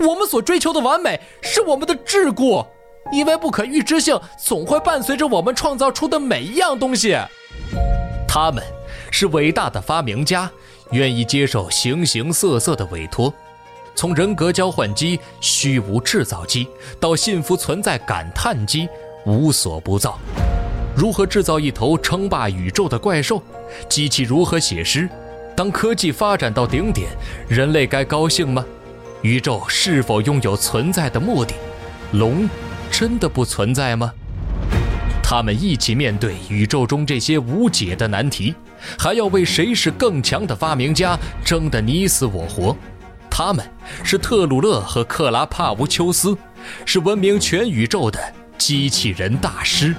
我们所追求的完美是我们的桎梏，因为不可预知性总会伴随着我们创造出的每一样东西。他们是伟大的发明家，愿意接受形形色色的委托，从人格交换机、虚无制造机到幸福存在感叹机，无所不造。如何制造一头称霸宇宙的怪兽？机器如何写诗？当科技发展到顶点，人类该高兴吗？宇宙是否拥有存在的目的？龙真的不存在吗？他们一起面对宇宙中这些无解的难题，还要为谁是更强的发明家争得你死我活。他们是特鲁勒和克拉帕乌丘斯，是闻名全宇宙的机器人大师。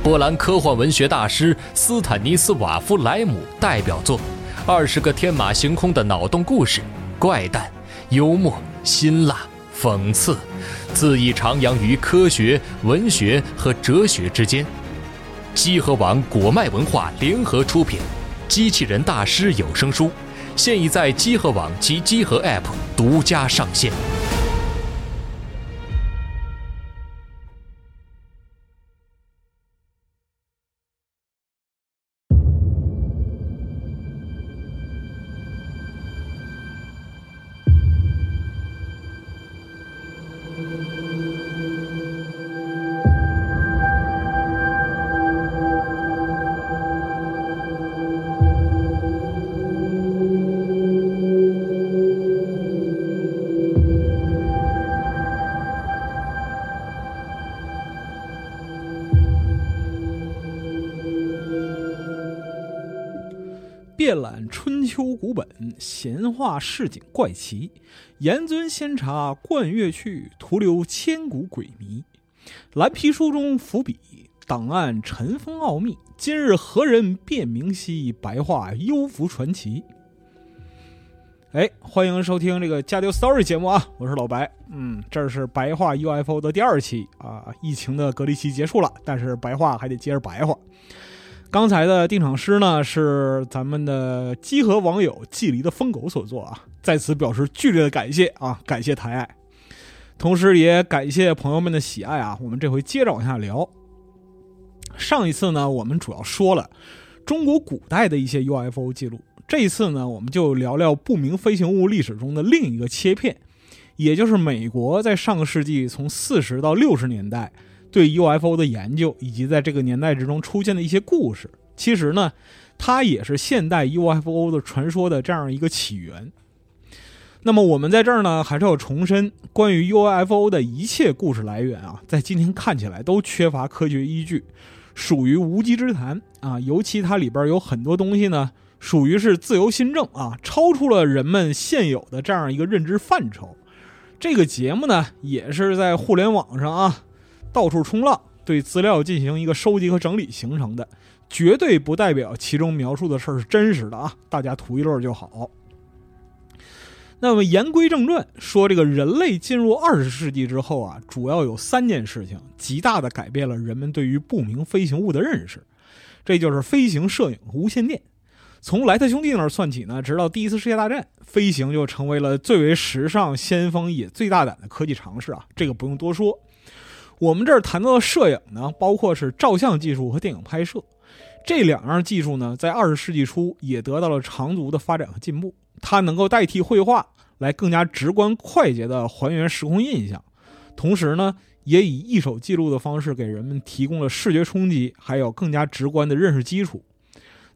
波兰科幻文学大师斯坦尼斯瓦夫莱姆代表作《二十个天马行空的脑洞故事》，怪诞、幽默、辛辣、讽刺，恣意徜徉于科学、文学和哲学之间。机核网果麦文化联合出品，《机器人大师》有声书，现已在机核网及机核 App 独家上线。遍览春秋古本，闲话市井怪奇，严尊先查贯乐趣，徒留千古鬼迷。蓝皮书中伏笔，档案尘封奥秘。今日何人辨明晰？白话幽浮传奇。哎，欢迎收听这个《加丢 Story》节目啊！我是老白。嗯，这是白话 UFO 的第二期啊。疫情的隔离期结束了，但是白话还得接着白话。刚才的定场诗呢，是咱们的机核网友季离的疯狗所作啊，在此表示剧烈的感谢啊，感谢抬爱，同时也感谢朋友们的喜爱啊。我们这回接着往下聊。上一次呢，我们主要说了中国古代的一些 UFO 记录，这一次呢，我们就聊聊不明飞行物历史中的另一个切片，也就是美国在上个世纪从四十到六十年代。对 UFO 的研究，以及在这个年代之中出现的一些故事，其实呢，它也是现代 UFO 的传说的这样一个起源。那么我们在这儿呢，还是要重申，关于 UFO 的一切故事来源啊，在今天看起来都缺乏科学依据，属于无稽之谈啊。尤其它里边有很多东西呢，属于是自由新政啊，超出了人们现有的这样一个认知范畴。这个节目呢，也是在互联网上啊。到处冲浪，对资料进行一个收集和整理形成的，绝对不代表其中描述的事儿是真实的啊！大家图一乐就好。那么言归正传，说这个人类进入二十世纪之后啊，主要有三件事情极大的改变了人们对于不明飞行物的认识，这就是飞行摄影、无线电。从莱特兄弟那儿算起呢，直到第一次世界大战，飞行就成为了最为时尚、先锋也最大胆的科技尝试啊！这个不用多说。我们这儿谈到的摄影呢，包括是照相技术和电影拍摄，这两样技术呢，在二十世纪初也得到了长足的发展和进步。它能够代替绘画，来更加直观快捷地还原时空印象，同时呢，也以一手记录的方式给人们提供了视觉冲击，还有更加直观的认识基础。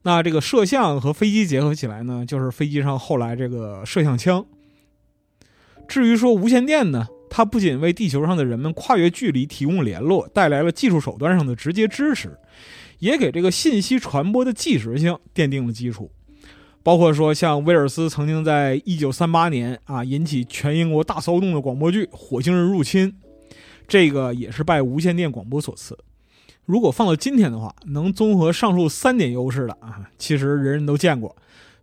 那这个摄像和飞机结合起来呢，就是飞机上后来这个摄像枪。至于说无线电呢？它不仅为地球上的人们跨越距离提供联络，带来了技术手段上的直接支持，也给这个信息传播的即时性奠定了基础。包括说，像威尔斯曾经在一九三八年啊引起全英国大骚动的广播剧《火星人入侵》，这个也是拜无线电广播所赐。如果放到今天的话，能综合上述三点优势的啊，其实人人都见过，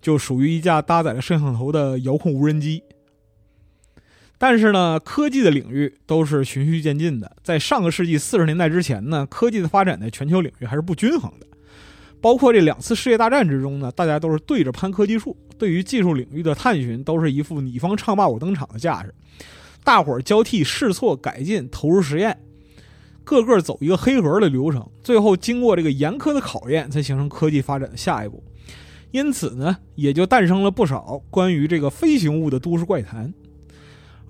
就属于一架搭载了摄像头的遥控无人机。但是呢，科技的领域都是循序渐进的。在上个世纪四十年代之前呢，科技的发展在全球领域还是不均衡的。包括这两次世界大战之中呢，大家都是对着攀科技树，对于技术领域的探寻都是一副你方唱罢我登场的架势，大伙儿交替试错、改进、投入实验，个个走一个黑盒的流程，最后经过这个严苛的考验，才形成科技发展的下一步。因此呢，也就诞生了不少关于这个飞行物的都市怪谈。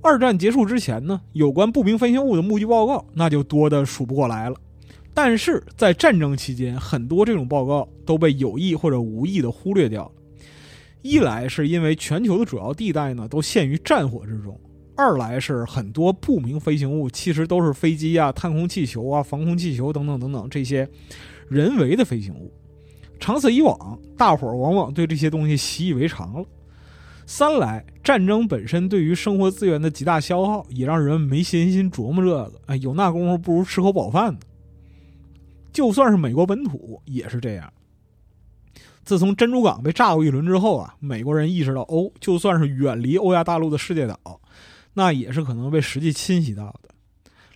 二战结束之前呢，有关不明飞行物的目击报告那就多的数不过来了。但是在战争期间，很多这种报告都被有意或者无意的忽略掉了。一来是因为全球的主要地带呢都陷于战火之中，二来是很多不明飞行物其实都是飞机啊、探空气球啊、防空气球等等等等这些人为的飞行物。长此以往，大伙儿往往对这些东西习以为常了。三来，战争本身对于生活资源的极大消耗，也让人没闲心琢磨这个。哎，有那功夫不如吃口饱饭呢。就算是美国本土也是这样。自从珍珠港被炸过一轮之后啊，美国人意识到，哦，就算是远离欧亚大陆的世界岛，那也是可能被实际侵袭到的。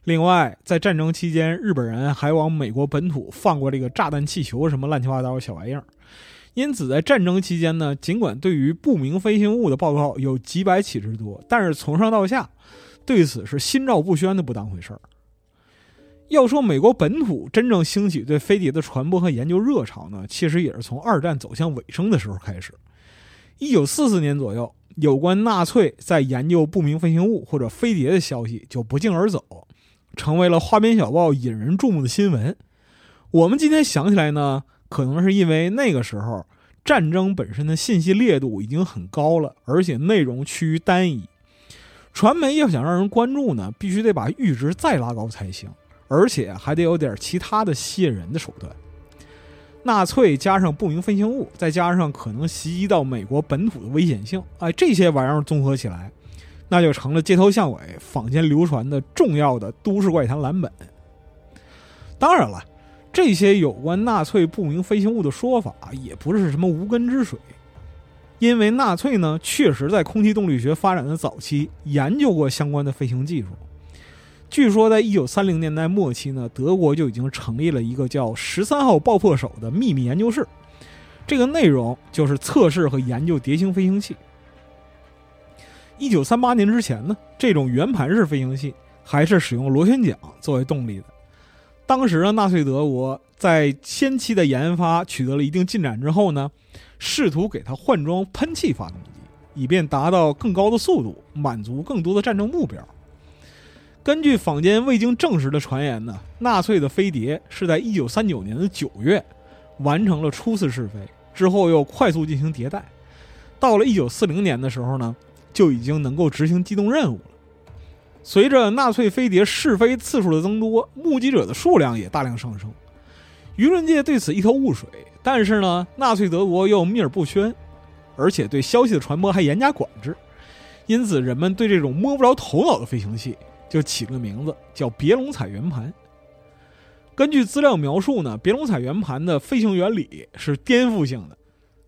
另外，在战争期间，日本人还往美国本土放过这个炸弹气球什么乱七八糟的小玩意儿。因此，在战争期间呢，尽管对于不明飞行物的报告有几百起之多，但是从上到下，对此是心照不宣的，不当回事儿。要说美国本土真正兴起对飞碟的传播和研究热潮呢，其实也是从二战走向尾声的时候开始。一九四四年左右，有关纳粹在研究不明飞行物或者飞碟的消息就不胫而走，成为了花边小报引人注目的新闻。我们今天想起来呢，可能是因为那个时候战争本身的信息烈度已经很高了，而且内容趋于单一。传媒要想让人关注呢，必须得把阈值再拉高才行。而且还得有点其他的吸引人的手段。纳粹加上不明飞行物，再加上可能袭击到美国本土的危险性，哎，这些玩意儿综合起来，那就成了街头巷尾、坊间流传的重要的都市怪谈蓝本。当然了，这些有关纳粹不明飞行物的说法也不是什么无根之水，因为纳粹呢确实在空气动力学发展的早期研究过相关的飞行技术。据说，在一九三零年代末期呢，德国就已经成立了一个叫“十三号爆破手”的秘密研究室。这个内容就是测试和研究碟形飞行器。一九三八年之前呢，这种圆盘式飞行器还是使用螺旋桨作为动力的。当时呢，纳粹德国在先期的研发取得了一定进展之后呢，试图给它换装喷气发动机，以便达到更高的速度，满足更多的战争目标。根据坊间未经证实的传言呢，纳粹的飞碟是在一九三九年的九月完成了初次试飞，之后又快速进行迭代，到了一九四零年的时候呢，就已经能够执行机动任务了。随着纳粹飞碟试飞次数的增多，目击者的数量也大量上升，舆论界对此一头雾水。但是呢，纳粹德国又秘而不宣，而且对消息的传播还严加管制，因此人们对这种摸不着头脑的飞行器。就起了个名字叫别龙彩圆盘。根据资料描述呢，别龙彩圆盘的飞行原理是颠覆性的，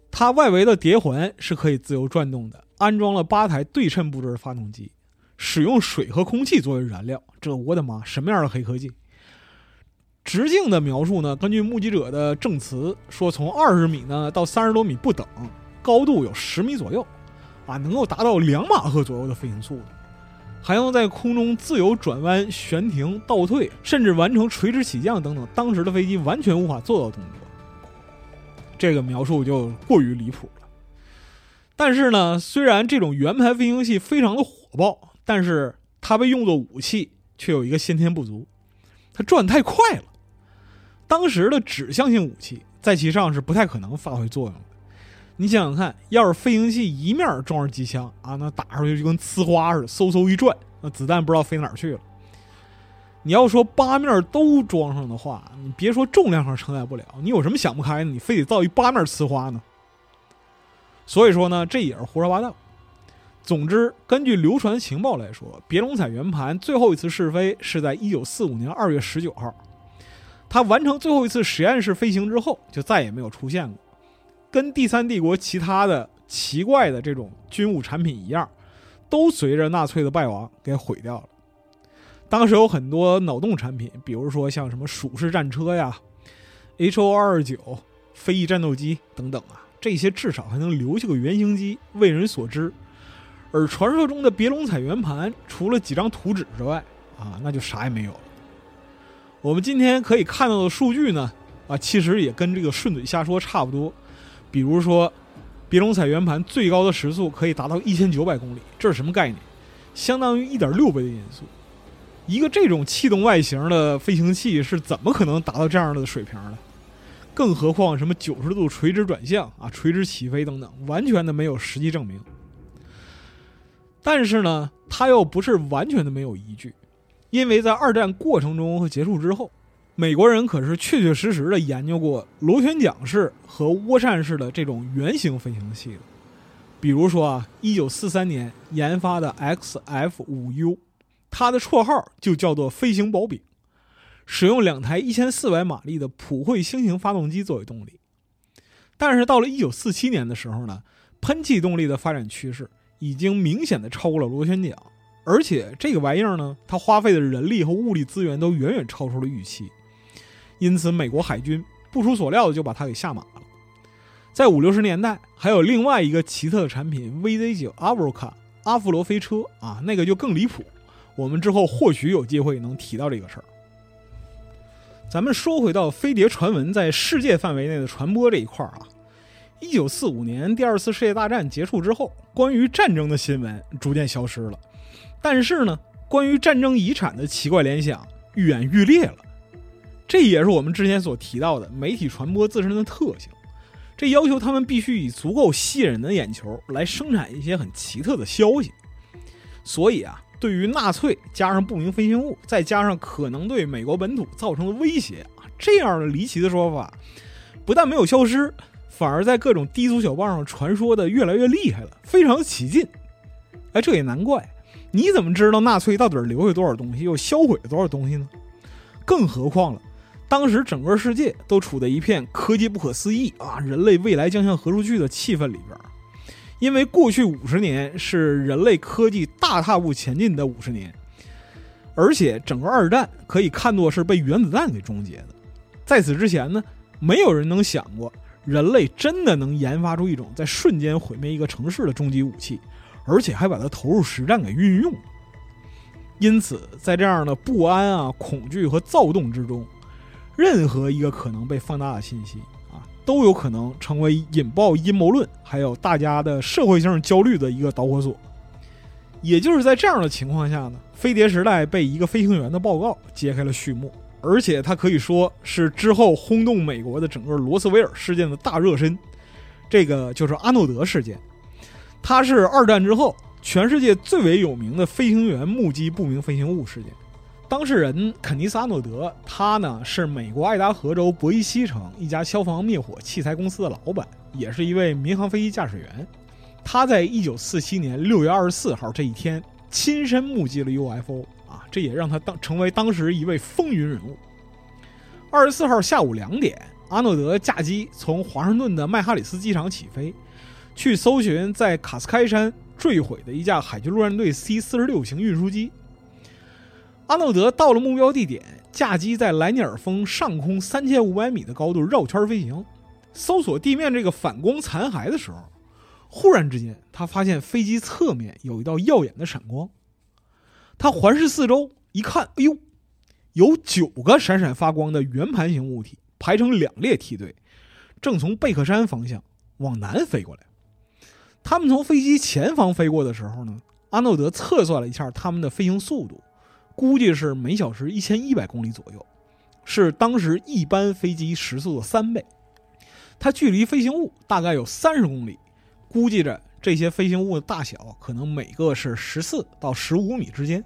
它外围的碟环是可以自由转动的，安装了八台对称布置的发动机，使用水和空气作为燃料。这我的妈，什么样的黑科技？直径的描述呢？根据目击者的证词说，从二十米呢到三十多米不等，高度有十米左右，啊，能够达到两马赫左右的飞行速度。还能在空中自由转弯、悬停、倒退，甚至完成垂直起降等等，当时的飞机完全无法做到动作。这个描述就过于离谱了。但是呢，虽然这种圆盘飞行器非常的火爆，但是它被用作武器却有一个先天不足，它转太快了。当时的指向性武器在其上是不太可能发挥作用的。你想想看，要是飞行器一面装上机枪啊，那打出去就跟呲花似的，嗖嗖一转，那子弹不知道飞哪儿去了。你要说八面都装上的话，你别说重量上承载不了，你有什么想不开的？你非得造一八面呲花呢？所以说呢，这也是胡说八道。总之，根据流传情报来说，别龙彩圆盘最后一次试飞是在一九四五年二月十九号，它完成最后一次实验室飞行之后，就再也没有出现过。跟第三帝国其他的奇怪的这种军武产品一样，都随着纳粹的败亡给毁掉了。当时有很多脑洞产品，比如说像什么鼠式战车呀、H O 二二九飞翼战斗机等等啊，这些至少还能留下个原型机，为人所知。而传说中的别龙彩圆盘，除了几张图纸之外，啊，那就啥也没有了。我们今天可以看到的数据呢，啊，其实也跟这个顺嘴瞎说差不多。比如说，别龙彩圆盘最高的时速可以达到一千九百公里，这是什么概念？相当于一点六倍的音速。一个这种气动外形的飞行器是怎么可能达到这样的水平的？更何况什么九十度垂直转向啊、垂直起飞等等，完全的没有实际证明。但是呢，它又不是完全的没有依据，因为在二战过程中和结束之后，美国人可是确确实实的研究过螺旋桨式和涡扇式的这种圆形飞行器的。比如说啊，一九四三年研发的 XF 五 U，它的绰号就叫做“飞行薄饼”，使用两台一千四百马力的普惠星型发动机作为动力。但是到了一九四七年的时候呢，喷气动力的发展趋势已经明显的超过了螺旋桨，而且这个玩意儿呢，它花费的人力和物力资源都远远超出了预期，因此美国海军不出所料的就把它给下马了。在五六十年代，还有另外一个奇特的产品 VZ9 阿弗罗卡阿弗罗飞车啊，那个就更离谱。我们之后或许有机会能提到这个事儿。咱们说回到飞碟传闻在世界范围内的传播这一块儿啊，一九四五年第二次世界大战结束之后，关于战争的新闻逐渐消失了，但是呢，关于战争遗产的奇怪联想愈演愈烈了。这也是我们之前所提到的媒体传播自身的特性。这要求他们必须以足够吸引人的眼球来生产一些很奇特的消息，所以啊，对于纳粹加上不明飞行物，再加上可能对美国本土造成的威胁啊，这样的离奇的说法，不但没有消失，反而在各种低俗小报上传说的越来越厉害了，非常起劲。哎，这也难怪，你怎么知道纳粹到底留下多少东西，又销毁了多少东西呢？更何况了。当时整个世界都处在一片科技不可思议啊，人类未来将向何处去的气氛里边，因为过去五十年是人类科技大踏步前进的五十年，而且整个二战可以看作是被原子弹给终结的。在此之前呢，没有人能想过人类真的能研发出一种在瞬间毁灭一个城市的终极武器，而且还把它投入实战给运用。因此，在这样的不安啊、恐惧和躁动之中。任何一个可能被放大的信息啊，都有可能成为引爆阴谋论，还有大家的社会性焦虑的一个导火索。也就是在这样的情况下呢，飞碟时代被一个飞行员的报告揭开了序幕，而且它可以说是之后轰动美国的整个罗斯威尔事件的大热身。这个就是阿诺德事件，它是二战之后全世界最为有名的飞行员目击不明飞行物事件。当事人肯尼斯·阿诺德，他呢是美国爱达荷州博伊西城一家消防灭火器材公司的老板，也是一位民航飞机驾驶员。他在一九四七年六月二十四号这一天亲身目击了 UFO，这也让他当成为当时一位风云人物。二十四号下午两点，阿诺德驾机从华盛顿的麦哈里斯机场起飞，去搜寻在卡斯开山坠毁的一架海军陆战队 C 四十六型运输机。阿诺德到了目标地点，驾机在莱尼尔峰上空三千五百米的高度绕圈飞行，搜索地面这个反光残骸的时候，忽然之间，他发现飞机侧面有一道耀眼的闪光。他环视四周，一看，哎呦，有九个闪闪发光的圆盘形物体排成两列梯队，正从贝克山方向往南飞过来。他们从飞机前方飞过的时候呢，阿诺德测算了一下他们的飞行速度。估计是每小时一千一百公里左右，是当时一般飞机时速的三倍。它距离飞行物大概有三十公里，估计着这些飞行物的大小可能每个是十四到十五米之间。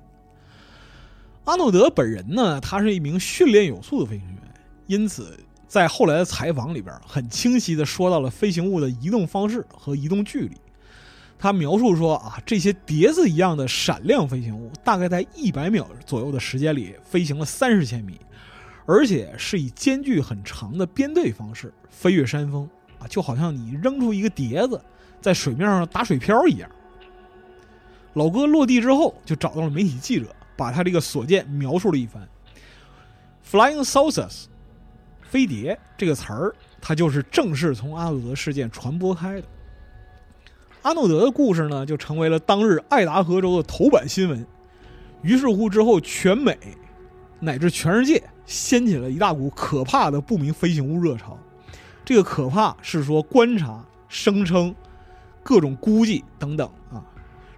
阿诺德本人呢，他是一名训练有素的飞行员，因此在后来的采访里边，很清晰的说到了飞行物的移动方式和移动距离。他描述说啊，这些碟子一样的闪亮飞行物，大概在一百秒左右的时间里飞行了三十千米，而且是以间距很长的编队方式飞越山峰啊，就好像你扔出一个碟子在水面上打水漂一样。老哥落地之后就找到了媒体记者，把他这个所见描述了一番。Flying saucers，飞碟这个词儿。它就是正式从阿诺德事件传播开的。阿诺德的故事呢，就成为了当日爱达荷州的头版新闻。于是乎之后，全美乃至全世界掀起了一大股可怕的不明飞行物热潮。这个可怕是说观察、声称、各种估计等等啊，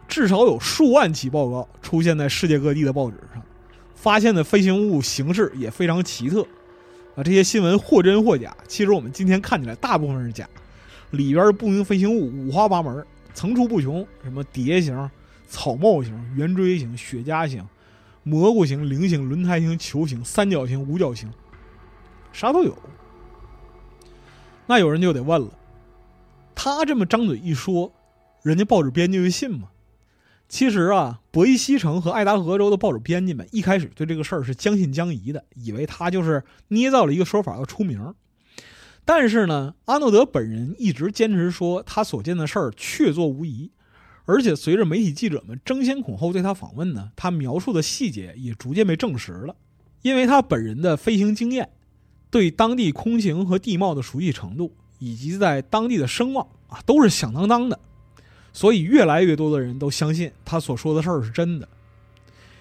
至少有数万起报告出现在世界各地的报纸上，发现的飞行物形式也非常奇特啊。这些新闻或真或假，其实我们今天看起来大部分是假，里边的不明飞行物五花八门。层出不穷，什么蝶形、草帽形、圆锥形、雪茄形、蘑菇形、菱形、轮胎形、球形、三角形、五角形，啥都有。那有人就得问了，他这么张嘴一说，人家报纸编辑会信吗？其实啊，博伊西城和爱达荷州的报纸编辑们一开始对这个事儿是将信将疑的，以为他就是捏造了一个说法要出名。但是呢，阿诺德本人一直坚持说他所见的事儿确凿无疑，而且随着媒体记者们争先恐后对他访问呢，他描述的细节也逐渐被证实了。因为他本人的飞行经验、对当地空情和地貌的熟悉程度，以及在当地的声望啊，都是响当当的，所以越来越多的人都相信他所说的事儿是真的。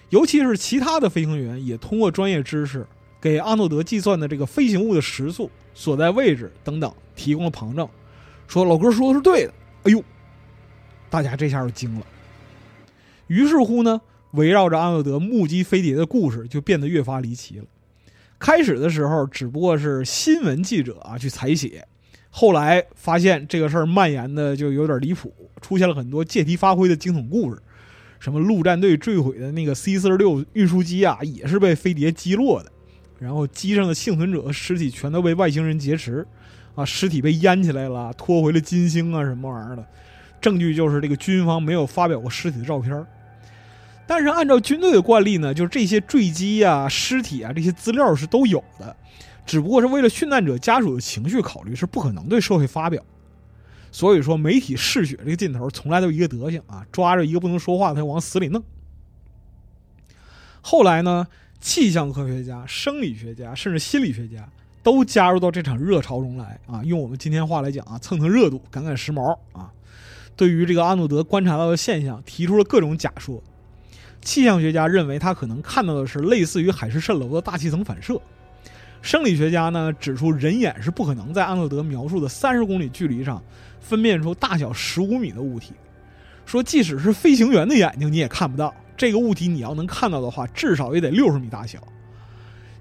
尤其是其他的飞行员也通过专业知识给阿诺德计算的这个飞行物的时速。所在位置等等提供了旁证，说老哥说的是对的。哎呦，大家这下就惊了。于是乎呢，围绕着阿诺德目击飞碟的故事就变得越发离奇了。开始的时候只不过是新闻记者啊去采写，后来发现这个事儿蔓延的就有点离谱，出现了很多借题发挥的惊悚故事，什么陆战队坠毁的那个 C 四十六运输机啊，也是被飞碟击落的。然后机上的幸存者和尸体全都被外星人劫持，啊，尸体被淹起来了，拖回了金星啊，什么玩意儿的？证据就是这个军方没有发表过尸体的照片。但是按照军队的惯例呢，就是这些坠机啊、尸体啊这些资料是都有的，只不过是为了殉难者家属的情绪考虑，是不可能对社会发表。所以说，媒体嗜血这个劲头从来都一个德行啊，抓着一个不能说话的他往死里弄。后来呢？气象科学家、生理学家，甚至心理学家都加入到这场热潮中来啊！用我们今天话来讲啊，蹭蹭热度，赶赶时髦啊！对于这个阿诺德观察到的现象，提出了各种假说。气象学家认为他可能看到的是类似于海市蜃楼的大气层反射；生理学家呢指出，人眼是不可能在阿诺德描述的三十公里距离上分辨出大小十五米的物体，说即使是飞行员的眼睛，你也看不到。这个物体你要能看到的话，至少也得六十米大小。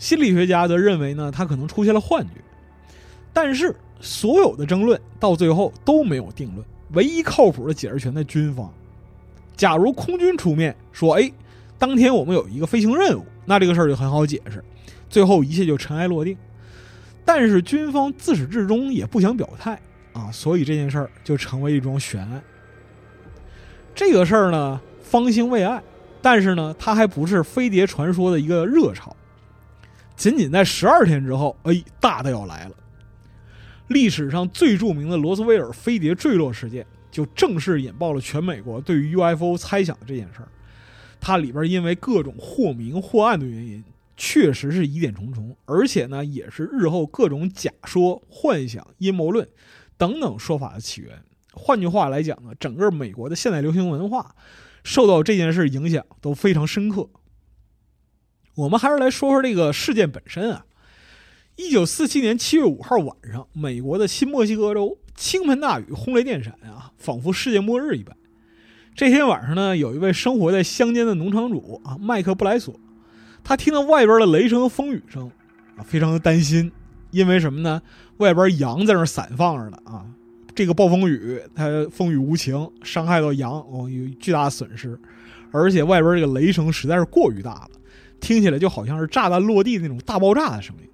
心理学家则认为呢，他可能出现了幻觉。但是所有的争论到最后都没有定论，唯一靠谱的解释权在军方。假如空军出面说：“哎，当天我们有一个飞行任务”，那这个事儿就很好解释，最后一切就尘埃落定。但是军方自始至终也不想表态啊，所以这件事儿就成为一桩悬案。这个事儿呢，方兴未艾。但是呢，它还不是飞碟传说的一个热潮。仅仅在十二天之后，哎，大的要来了。历史上最著名的罗斯威尔飞碟坠落事件，就正式引爆了全美国对于 UFO 猜想的这件事儿。它里边因为各种或明或暗的原因，确实是疑点重重，而且呢，也是日后各种假说、幻想、阴谋论等等说法的起源。换句话来讲呢，整个美国的现代流行文化。受到这件事影响都非常深刻。我们还是来说说这个事件本身啊。一九四七年七月五号晚上，美国的新墨西哥州倾盆大雨，轰雷电闪啊，仿佛世界末日一般。这天晚上呢，有一位生活在乡间的农场主啊，麦克布莱索，他听到外边的雷声和风雨声啊，非常的担心，因为什么呢？外边羊在那散放着呢啊。这个暴风雨，它风雨无情，伤害到羊哦，有巨大的损失，而且外边这个雷声实在是过于大了，听起来就好像是炸弹落地那种大爆炸的声音。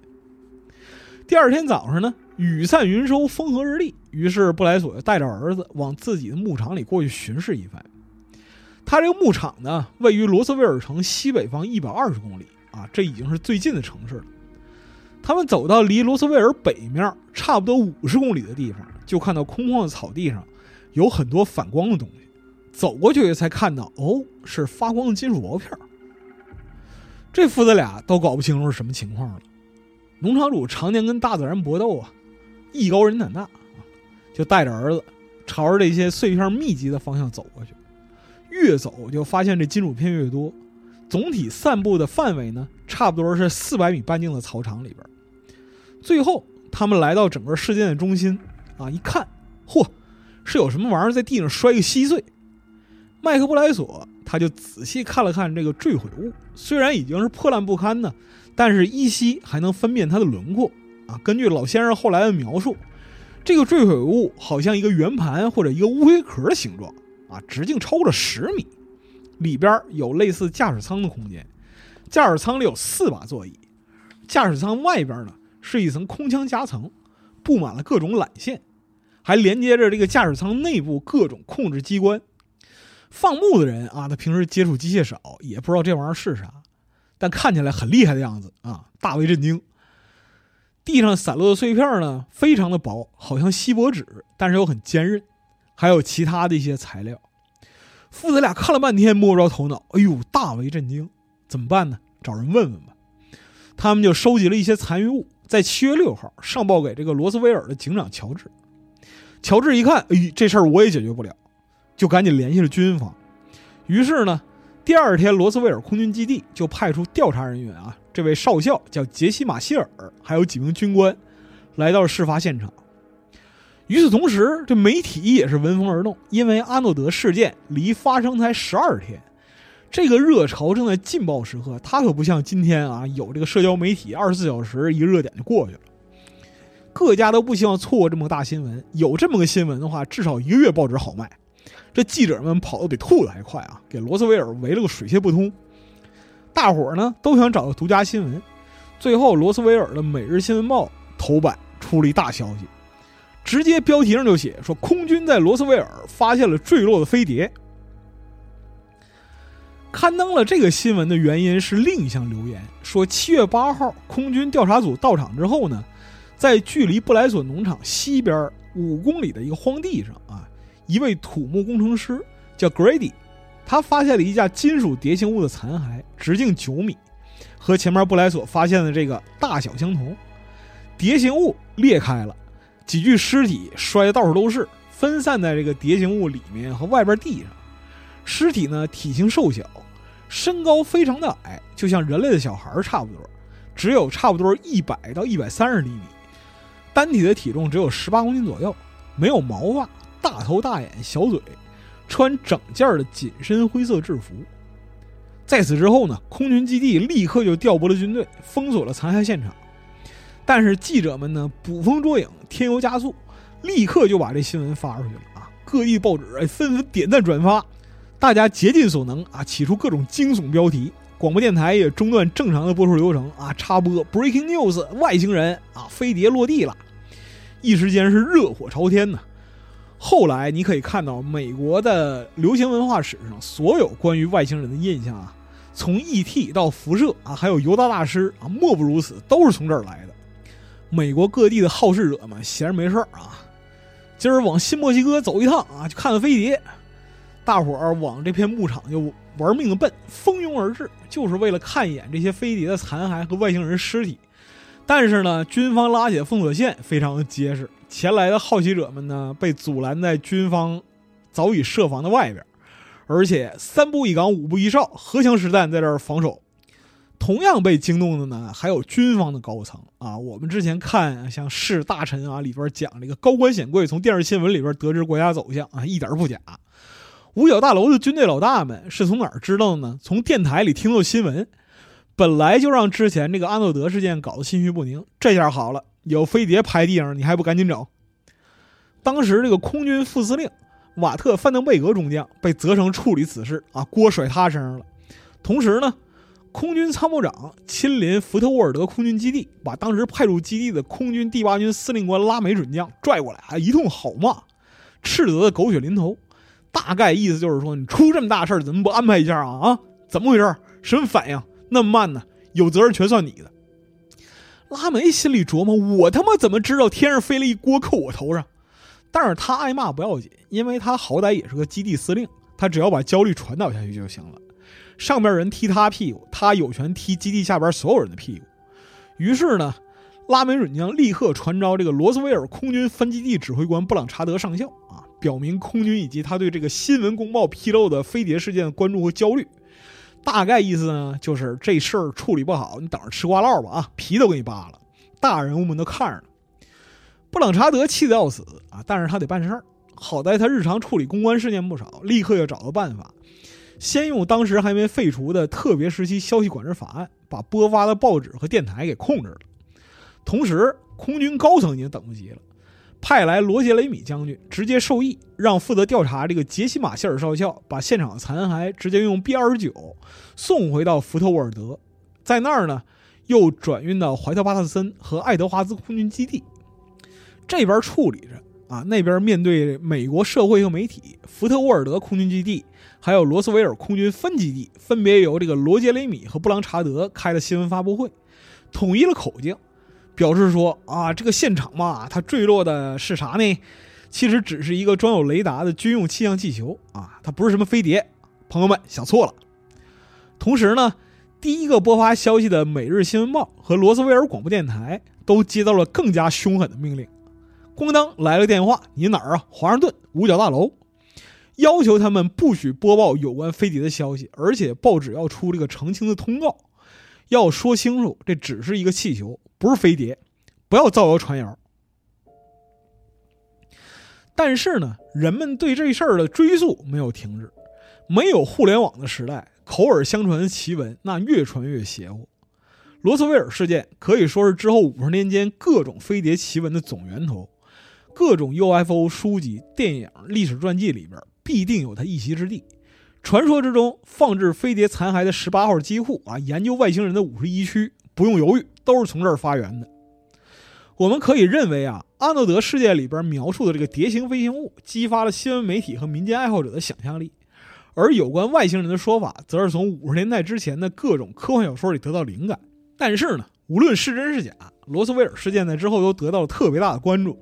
第二天早上呢，雨散云收，风和日丽，于是布莱索就带着儿子往自己的牧场里过去巡视一番。他这个牧场呢，位于罗斯威尔城西北方一百二十公里啊，这已经是最近的城市了。他们走到离罗斯威尔北面差不多五十公里的地方，就看到空旷的草地上有很多反光的东西。走过去才看到，哦，是发光的金属薄片。这父子俩都搞不清楚是什么情况了。农场主常年跟大自然搏斗啊，艺高人胆大，就带着儿子朝着这些碎片密集的方向走过去。越走就发现这金属片越多，总体散布的范围呢，差不多是四百米半径的草场里边。最后，他们来到整个事件的中心，啊，一看，嚯，是有什么玩意儿在地上摔个稀碎。麦克布莱索他就仔细看了看这个坠毁物，虽然已经是破烂不堪呢，但是依稀还能分辨它的轮廓。啊，根据老先生后来的描述，这个坠毁物好像一个圆盘或者一个乌龟壳的形状，啊，直径超过了十米，里边有类似驾驶舱的空间，驾驶舱里有四把座椅，驾驶舱外边呢。是一层空腔夹层，布满了各种缆线，还连接着这个驾驶舱内部各种控制机关。放牧的人啊，他平时接触机械少，也不知道这玩意儿是啥，但看起来很厉害的样子啊，大为震惊。地上散落的碎片呢，非常的薄，好像锡箔纸，但是又很坚韧，还有其他的一些材料。父子俩看了半天摸不着头脑，哎呦，大为震惊，怎么办呢？找人问问吧。他们就收集了一些残余物。在七月六号上报给这个罗斯威尔的警长乔治，乔治一看，哎，这事儿我也解决不了，就赶紧联系了军方。于是呢，第二天罗斯威尔空军基地就派出调查人员啊，这位少校叫杰西·马歇尔，还有几名军官，来到了事发现场。与此同时，这媒体也是闻风而动，因为阿诺德事件离发生才十二天。这个热潮正在劲爆时刻，它可不像今天啊，有这个社交媒体，二十四小时一热点就过去了。各家都不希望错过这么个大新闻，有这么个新闻的话，至少一个月报纸好卖。这记者们跑得比兔子还快啊，给罗斯威尔围了个水泄不通。大伙儿呢都想找个独家新闻，最后罗斯威尔的《每日新闻报》头版出了一大消息，直接标题上就写说空军在罗斯威尔发现了坠落的飞碟。刊登了这个新闻的原因是另一项留言，说七月八号空军调查组到场之后呢，在距离布莱索农场西边五公里的一个荒地上啊，一位土木工程师叫 Grady，他发现了一架金属蝶形物的残骸，直径九米，和前面布莱索发现的这个大小相同，蝶形物裂开了，几具尸体摔的到处都是，分散在这个蝶形物里面和外边地上，尸体呢体型瘦小。身高非常的矮，就像人类的小孩差不多，只有差不多一百到一百三十厘米，单体的体重只有十八公斤左右，没有毛发，大头大眼小嘴，穿整件的紧身灰色制服。在此之后呢，空军基地立刻就调拨了军队，封锁了残骸现场。但是记者们呢，捕风捉影，添油加醋，立刻就把这新闻发出去了啊！各地报纸纷纷点赞转发。大家竭尽所能啊，起出各种惊悚标题。广播电台也中断正常的播出流程啊，插播 breaking news：外星人啊，飞碟落地了。一时间是热火朝天呐。后来你可以看到，美国的流行文化史上所有关于外星人的印象啊，从 E.T. 到辐射啊，还有犹大大师啊，莫不如此，都是从这儿来的。美国各地的好事者们闲着没事儿啊，今儿往新墨西哥走一趟啊，去看看飞碟。大伙儿往这片牧场就玩命的奔，蜂拥而至，就是为了看一眼这些飞碟的残骸和外星人尸体。但是呢，军方拉起封锁线非常的结实，前来的好奇者们呢被阻拦在军方早已设防的外边，而且三步一岗，五步一哨，荷枪实弹在这儿防守。同样被惊动的呢，还有军方的高层啊。我们之前看像《是大臣》啊里边讲这个高官显贵从电视新闻里边得知国家走向啊，一点不假。五角大楼的军队老大们是从哪儿知道的呢？从电台里听到新闻，本来就让之前这个阿诺德事件搞得心绪不宁。这下好了，有飞碟拍地上，你还不赶紧找？当时这个空军副司令瓦特·范登贝格中将被责成处理此事啊，锅甩他身上了。同时呢，空军参谋长亲临福特沃尔德空军基地，把当时派驻基地的空军第八军司令官拉梅准将拽过来啊，一通好骂，斥责的狗血淋头。大概意思就是说，你出这么大事儿，怎么不安排一下啊？啊，怎么回事？什么反应？那么慢呢？有责任全算你的。拉梅心里琢磨：我他妈怎么知道天上飞了一锅扣我头上？但是他挨骂不要紧，因为他好歹也是个基地司令，他只要把焦虑传导下去就行了。上边人踢他屁股，他有权踢基地下边所有人的屁股。于是呢，拉美准将立刻传召这个罗斯威尔空军分基地指挥官布朗查德上校啊，表明空军以及他对这个新闻公报披露的飞碟事件的关注和焦虑。大概意思呢，就是这事儿处理不好，你等着吃瓜烙吧啊，皮都给你扒了。大人物们都看着呢。布朗查德气得要死啊，但是他得办事儿。好在他日常处理公关事件不少，立刻就找到办法。先用当时还没废除的特别时期消息管制法案，把播发的报纸和电台给控制了。同时，空军高层已经等不及了，派来罗杰雷米将军直接授意，让负责调查这个杰西马谢尔少校把现场残骸直接用 B 二十九送回到福特沃尔德，在那儿呢又转运到怀特巴特森和爱德华兹空军基地，这边处理着啊，那边面对美国社会和媒体，福特沃尔德空军基地还有罗斯维尔空军分基地分别由这个罗杰雷米和布朗查德开了新闻发布会，统一了口径。表示说啊，这个现场嘛，它坠落的是啥呢？其实只是一个装有雷达的军用气象气球啊，它不是什么飞碟。朋友们想错了。同时呢，第一个播发消息的《每日新闻报》和罗斯威尔广播电台都接到了更加凶狠的命令。咣当来了电话，你哪儿啊？华盛顿五角大楼，要求他们不许播报有关飞碟的消息，而且报纸要出这个澄清的通告，要说清楚这只是一个气球。不是飞碟，不要造谣传谣。但是呢，人们对这事儿的追溯没有停止。没有互联网的时代，口耳相传的奇闻那越传越邪乎。罗斯威尔事件可以说是之后五十年间各种飞碟奇闻的总源头。各种 UFO 书籍、电影、历史传记里边必定有它一席之地。传说之中，放置飞碟残骸的十八号机库啊，研究外星人的五十一区，不用犹豫。都是从这儿发源的。我们可以认为啊，阿诺德事件里边描述的这个碟形飞行物，激发了新闻媒体和民间爱好者的想象力，而有关外星人的说法，则是从五十年代之前的各种科幻小说里得到灵感。但是呢，无论是真是假，罗斯威尔事件在之后都得到了特别大的关注，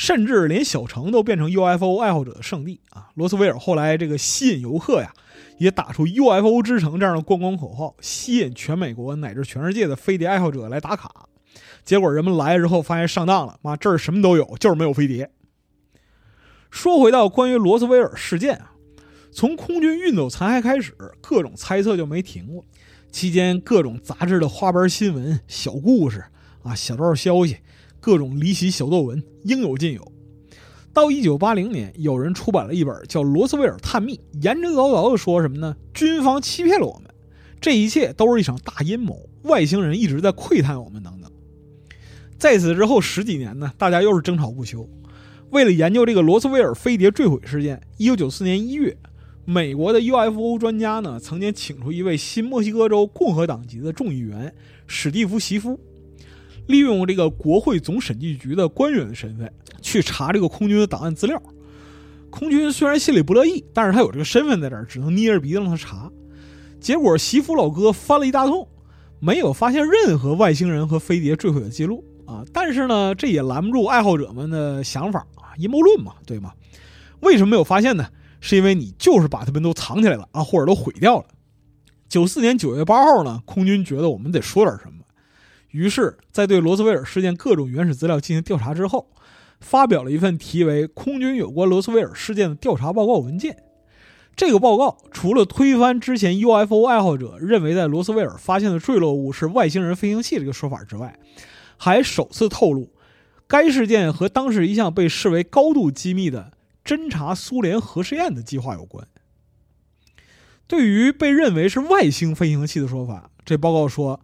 甚至连小城都变成 UFO 爱好者的圣地啊。罗斯威尔后来这个吸引游客呀。也打出 UFO 之城这样的观光口号，吸引全美国乃至全世界的飞碟爱好者来打卡。结果人们来之后发现上当了，妈这儿什么都有，就是没有飞碟。说回到关于罗斯威尔事件啊，从空军运走残骸开始，各种猜测就没停过。期间各种杂志的花边新闻、小故事啊、小道消息、各种离奇小作文应有尽有。到一九八零年，有人出版了一本叫《罗斯威尔探秘》，言之凿凿的说什么呢？军方欺骗了我们，这一切都是一场大阴谋，外星人一直在窥探我们等等。在此之后十几年呢，大家又是争吵不休。为了研究这个罗斯威尔飞碟坠毁事件，一九九四年一月，美国的 UFO 专家呢，曾经请出一位新墨西哥州共和党籍的众议员史蒂夫·席夫。利用这个国会总审计局的官员的身份去查这个空军的档案资料，空军虽然心里不乐意，但是他有这个身份在这儿，只能捏着鼻子让他查。结果媳妇老哥翻了一大通，没有发现任何外星人和飞碟坠毁的记录啊！但是呢，这也拦不住爱好者们的想法啊，阴谋论嘛，对吗？为什么没有发现呢？是因为你就是把他们都藏起来了啊，或者都毁掉了。九四年九月八号呢，空军觉得我们得说点什么。于是，在对罗斯威尔事件各种原始资料进行调查之后，发表了一份题为《空军有关罗斯威尔事件的调查报告》文件。这个报告除了推翻之前 UFO 爱好者认为在罗斯威尔发现的坠落物是外星人飞行器这个说法之外，还首次透露，该事件和当时一项被视为高度机密的侦察苏联核试验的计划有关。对于被认为是外星飞行器的说法，这报告说。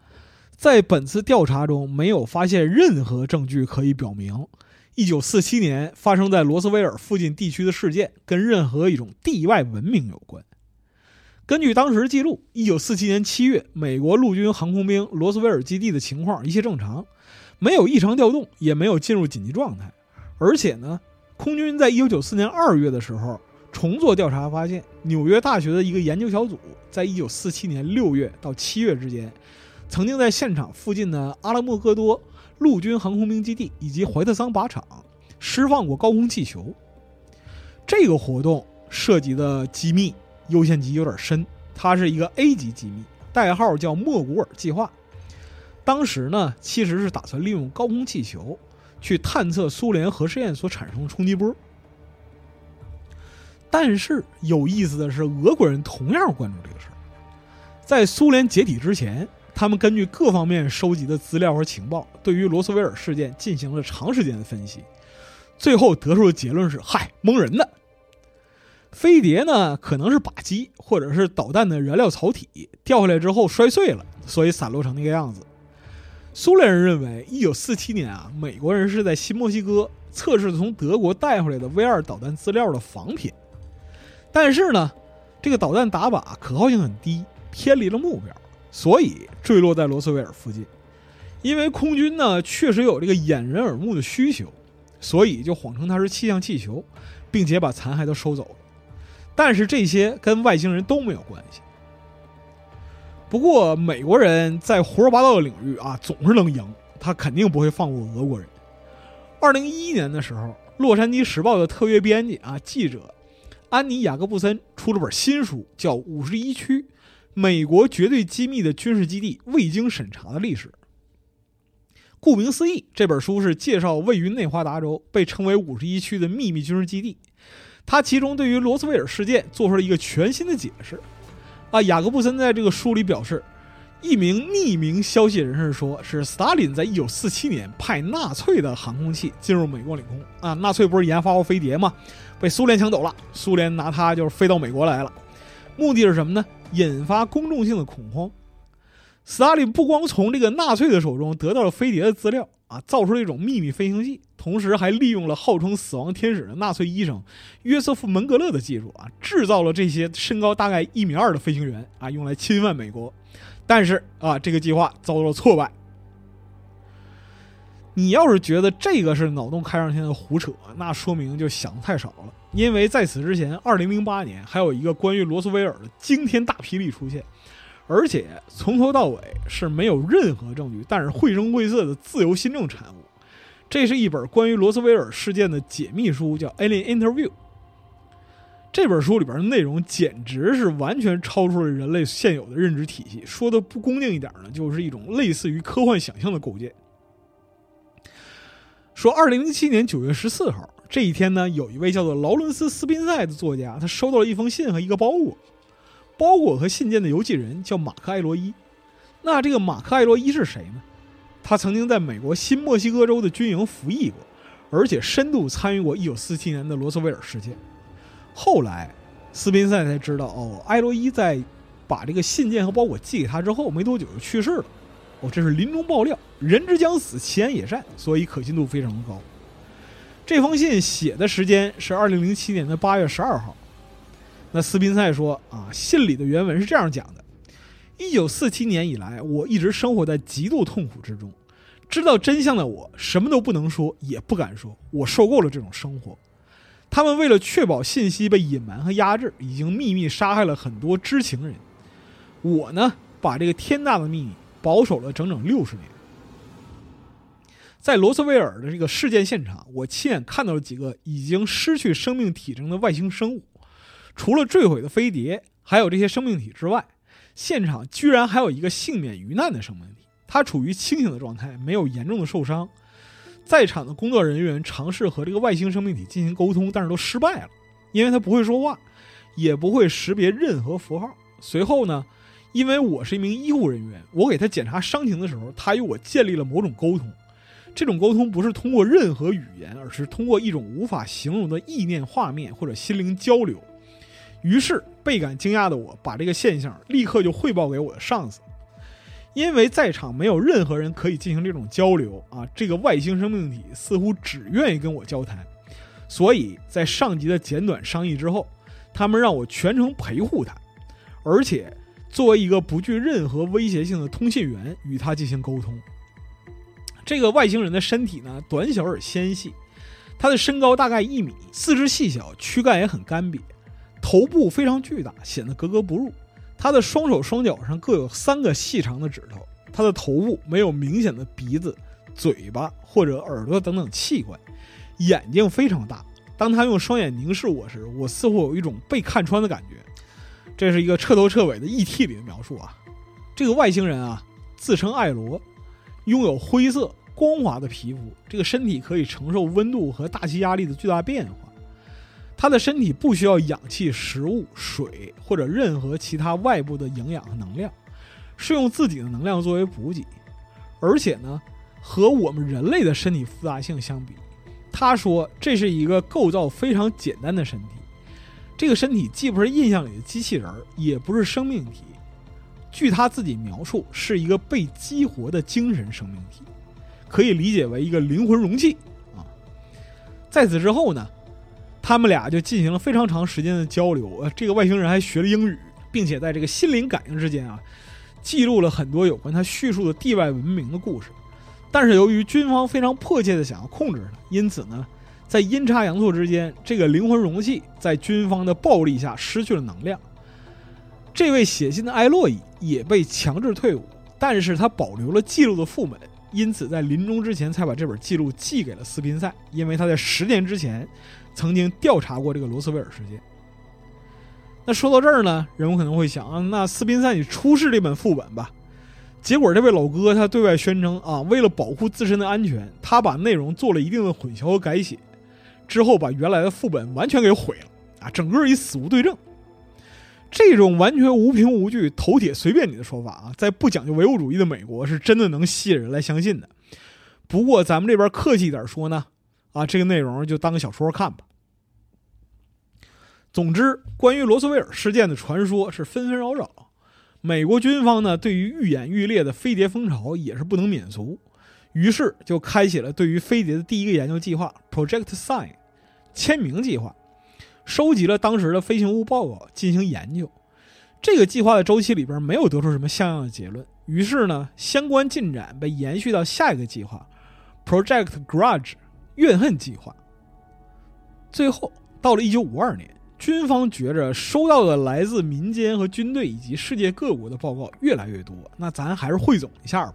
在本次调查中，没有发现任何证据可以表明1947年发生在罗斯威尔附近地区的事件跟任何一种地外文明有关。根据当时记录，1947年7月，美国陆军航空兵罗斯威尔基地的情况一切正常，没有异常调动，也没有进入紧急状态。而且呢，空军在1994年2月的时候重做调查，发现纽约大学的一个研究小组在1947年6月到7月之间。曾经在现场附近的阿拉莫戈多陆军航空兵基地以及怀特桑靶场释放过高空气球。这个活动涉及的机密优先级有点深，它是一个 A 级机密，代号叫莫古尔计划。当时呢，其实是打算利用高空气球去探测苏联核试验所产生的冲击波。但是有意思的是，俄国人同样关注这个事儿。在苏联解体之前，他们根据各方面收集的资料和情报，对于罗斯威尔事件进行了长时间的分析，最后得出的结论是：嗨，蒙人的。飞碟呢，可能是靶机或者是导弹的燃料槽体掉下来之后摔碎了，所以散落成那个样子。苏联人认为，一九四七年啊，美国人是在新墨西哥测试从德国带回来的 V 二导弹资料的仿品。但是呢，这个导弹打靶可靠性很低，偏离了目标，所以坠落在罗斯威尔附近。因为空军呢确实有这个掩人耳目的需求，所以就谎称它是气象气球，并且把残骸都收走了。但是这些跟外星人都没有关系。不过美国人在胡说八道的领域啊总是能赢，他肯定不会放过俄国人。二零一一年的时候，《洛杉矶时报》的特约编辑啊记者。安妮·雅各布森出了本新书，叫《五十一区：美国绝对机密的军事基地未经审查的历史》。顾名思义，这本书是介绍位于内华达州、被称为“五十一区”的秘密军事基地。它其中对于罗斯威尔事件做出了一个全新的解释。啊，雅各布森在这个书里表示，一名匿名消息人士说，是斯大林在一九四七年派纳粹的航空器进入美国领空。啊，纳粹不是研发过飞碟吗？被苏联抢走了，苏联拿它就是飞到美国来了，目的是什么呢？引发公众性的恐慌。斯大林不光从这个纳粹的手中得到了飞碟的资料啊，造出了一种秘密飞行器，同时还利用了号称“死亡天使”的纳粹医生约瑟夫·门格勒的技术啊，制造了这些身高大概一米二的飞行员啊，用来侵犯美国。但是啊，这个计划遭到了挫败。你要是觉得这个是脑洞开上天的胡扯，那说明就想的太少了。因为在此之前，二零零八年还有一个关于罗斯威尔的惊天大霹雳出现，而且从头到尾是没有任何证据，但是绘声绘色的自由新政产物。这是一本关于罗斯威尔事件的解密书，叫《Alien Interview》。这本书里边的内容简直是完全超出了人类现有的认知体系。说的不恭敬一点呢，就是一种类似于科幻想象的构建。说，二零零七年九月十四号这一天呢，有一位叫做劳伦斯·斯宾塞的作家，他收到了一封信和一个包裹。包裹和信件的邮寄人叫马克·艾罗伊。那这个马克·艾罗伊是谁呢？他曾经在美国新墨西哥州的军营服役过，而且深度参与过一九四七年的罗斯威尔事件。后来，斯宾塞才知道，哦，艾罗伊在把这个信件和包裹寄给他之后没多久就去世了。哦，这是临终爆料，人之将死，其言也善，所以可信度非常高。这封信写的时间是二零零七年的八月十二号。那斯宾塞说啊，信里的原文是这样讲的：一九四七年以来，我一直生活在极度痛苦之中。知道真相的我，什么都不能说，也不敢说。我受够了这种生活。他们为了确保信息被隐瞒和压制，已经秘密杀害了很多知情人。我呢，把这个天大的秘密。保守了整整六十年，在罗斯威尔的这个事件现场，我亲眼看到了几个已经失去生命体征的外星生物。除了坠毁的飞碟，还有这些生命体之外，现场居然还有一个幸免于难的生命体，它处于清醒的状态，没有严重的受伤。在场的工作人员尝试和这个外星生命体进行沟通，但是都失败了，因为它不会说话，也不会识别任何符号。随后呢？因为我是一名医护人员，我给他检查伤情的时候，他与我建立了某种沟通。这种沟通不是通过任何语言，而是通过一种无法形容的意念、画面或者心灵交流。于是倍感惊讶的我，把这个现象立刻就汇报给我的上司。因为在场没有任何人可以进行这种交流啊，这个外星生命体似乎只愿意跟我交谈。所以在上级的简短商议之后，他们让我全程陪护他，而且。作为一个不具任何威胁性的通信员，与他进行沟通。这个外星人的身体呢，短小而纤细，他的身高大概一米，四肢细小，躯干也很干瘪，头部非常巨大，显得格格不入。他的双手双脚上各有三个细长的指头，他的头部没有明显的鼻子、嘴巴或者耳朵等等器官，眼睛非常大。当他用双眼凝视我时，我似乎有一种被看穿的感觉。这是一个彻头彻尾的 E.T. 里的描述啊！这个外星人啊，自称艾罗，拥有灰色光滑的皮肤，这个身体可以承受温度和大气压力的巨大变化。它的身体不需要氧气、食物、水或者任何其他外部的营养和能量，是用自己的能量作为补给。而且呢，和我们人类的身体复杂性相比，他说这是一个构造非常简单的身体。这个身体既不是印象里的机器人，也不是生命体。据他自己描述，是一个被激活的精神生命体，可以理解为一个灵魂容器啊。在此之后呢，他们俩就进行了非常长时间的交流。呃，这个外星人还学了英语，并且在这个心灵感应之间啊，记录了很多有关他叙述的地外文明的故事。但是由于军方非常迫切的想要控制他，因此呢，在阴差阳错之间，这个灵魂容器在军方的暴力下失去了能量。这位写信的艾洛伊也被强制退伍，但是他保留了记录的副本，因此在临终之前才把这本记录寄给了斯宾塞，因为他在十年之前曾经调查过这个罗斯威尔事件。那说到这儿呢，人们可能会想啊，那斯宾塞你出示这本副本吧。结果这位老哥他对外宣称啊，为了保护自身的安全，他把内容做了一定的混淆和改写，之后把原来的副本完全给毁了啊，整个一死无对证。这种完全无凭无据、头铁随便你的说法啊，在不讲究唯物主义的美国，是真的能吸引人来相信的。不过咱们这边客气一点说呢，啊，这个内容就当个小说看吧。总之，关于罗斯威尔事件的传说是纷纷扰扰，美国军方呢对于愈演愈烈的飞碟风潮也是不能免俗，于是就开启了对于飞碟的第一个研究计划 ——Project Sign，签名计划。收集了当时的飞行物报告进行研究，这个计划的周期里边没有得出什么像样的结论，于是呢，相关进展被延续到下一个计划，Project Grudge，怨恨计划。最后到了1952年，军方觉着收到的来自民间和军队以及世界各国的报告越来越多，那咱还是汇总一下吧。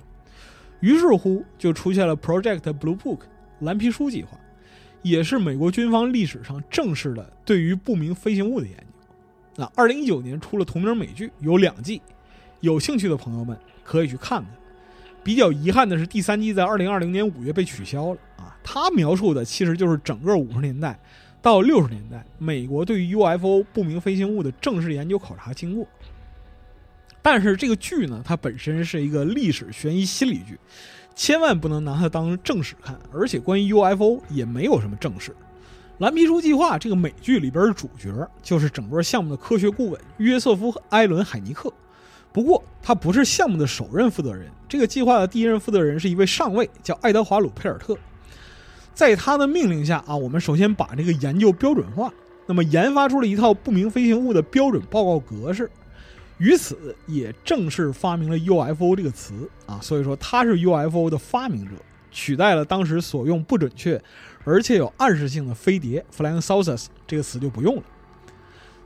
于是乎就出现了 Project Blue Book，蓝皮书计划。也是美国军方历史上正式的对于不明飞行物的研究。那二零一九年出了同名美剧，有两季，有兴趣的朋友们可以去看看。比较遗憾的是，第三季在二零二零年五月被取消了啊。它描述的其实就是整个五十年代到六十年代美国对于 UFO 不明飞行物的正式研究考察经过。但是这个剧呢，它本身是一个历史悬疑心理剧。千万不能拿它当正史看，而且关于 UFO 也没有什么正史。蓝皮书计划这个美剧里边的主角就是整个项目的科学顾问约瑟夫·艾伦·海尼克，不过他不是项目的首任负责人。这个计划的第一任负责人是一位上尉，叫爱德华·鲁佩尔特。在他的命令下啊，我们首先把这个研究标准化，那么研发出了一套不明飞行物的标准报告格式。于此也正式发明了 UFO 这个词啊，所以说他是 UFO 的发明者，取代了当时所用不准确而且有暗示性的飞碟 （Flying Saucers） 这个词就不用了。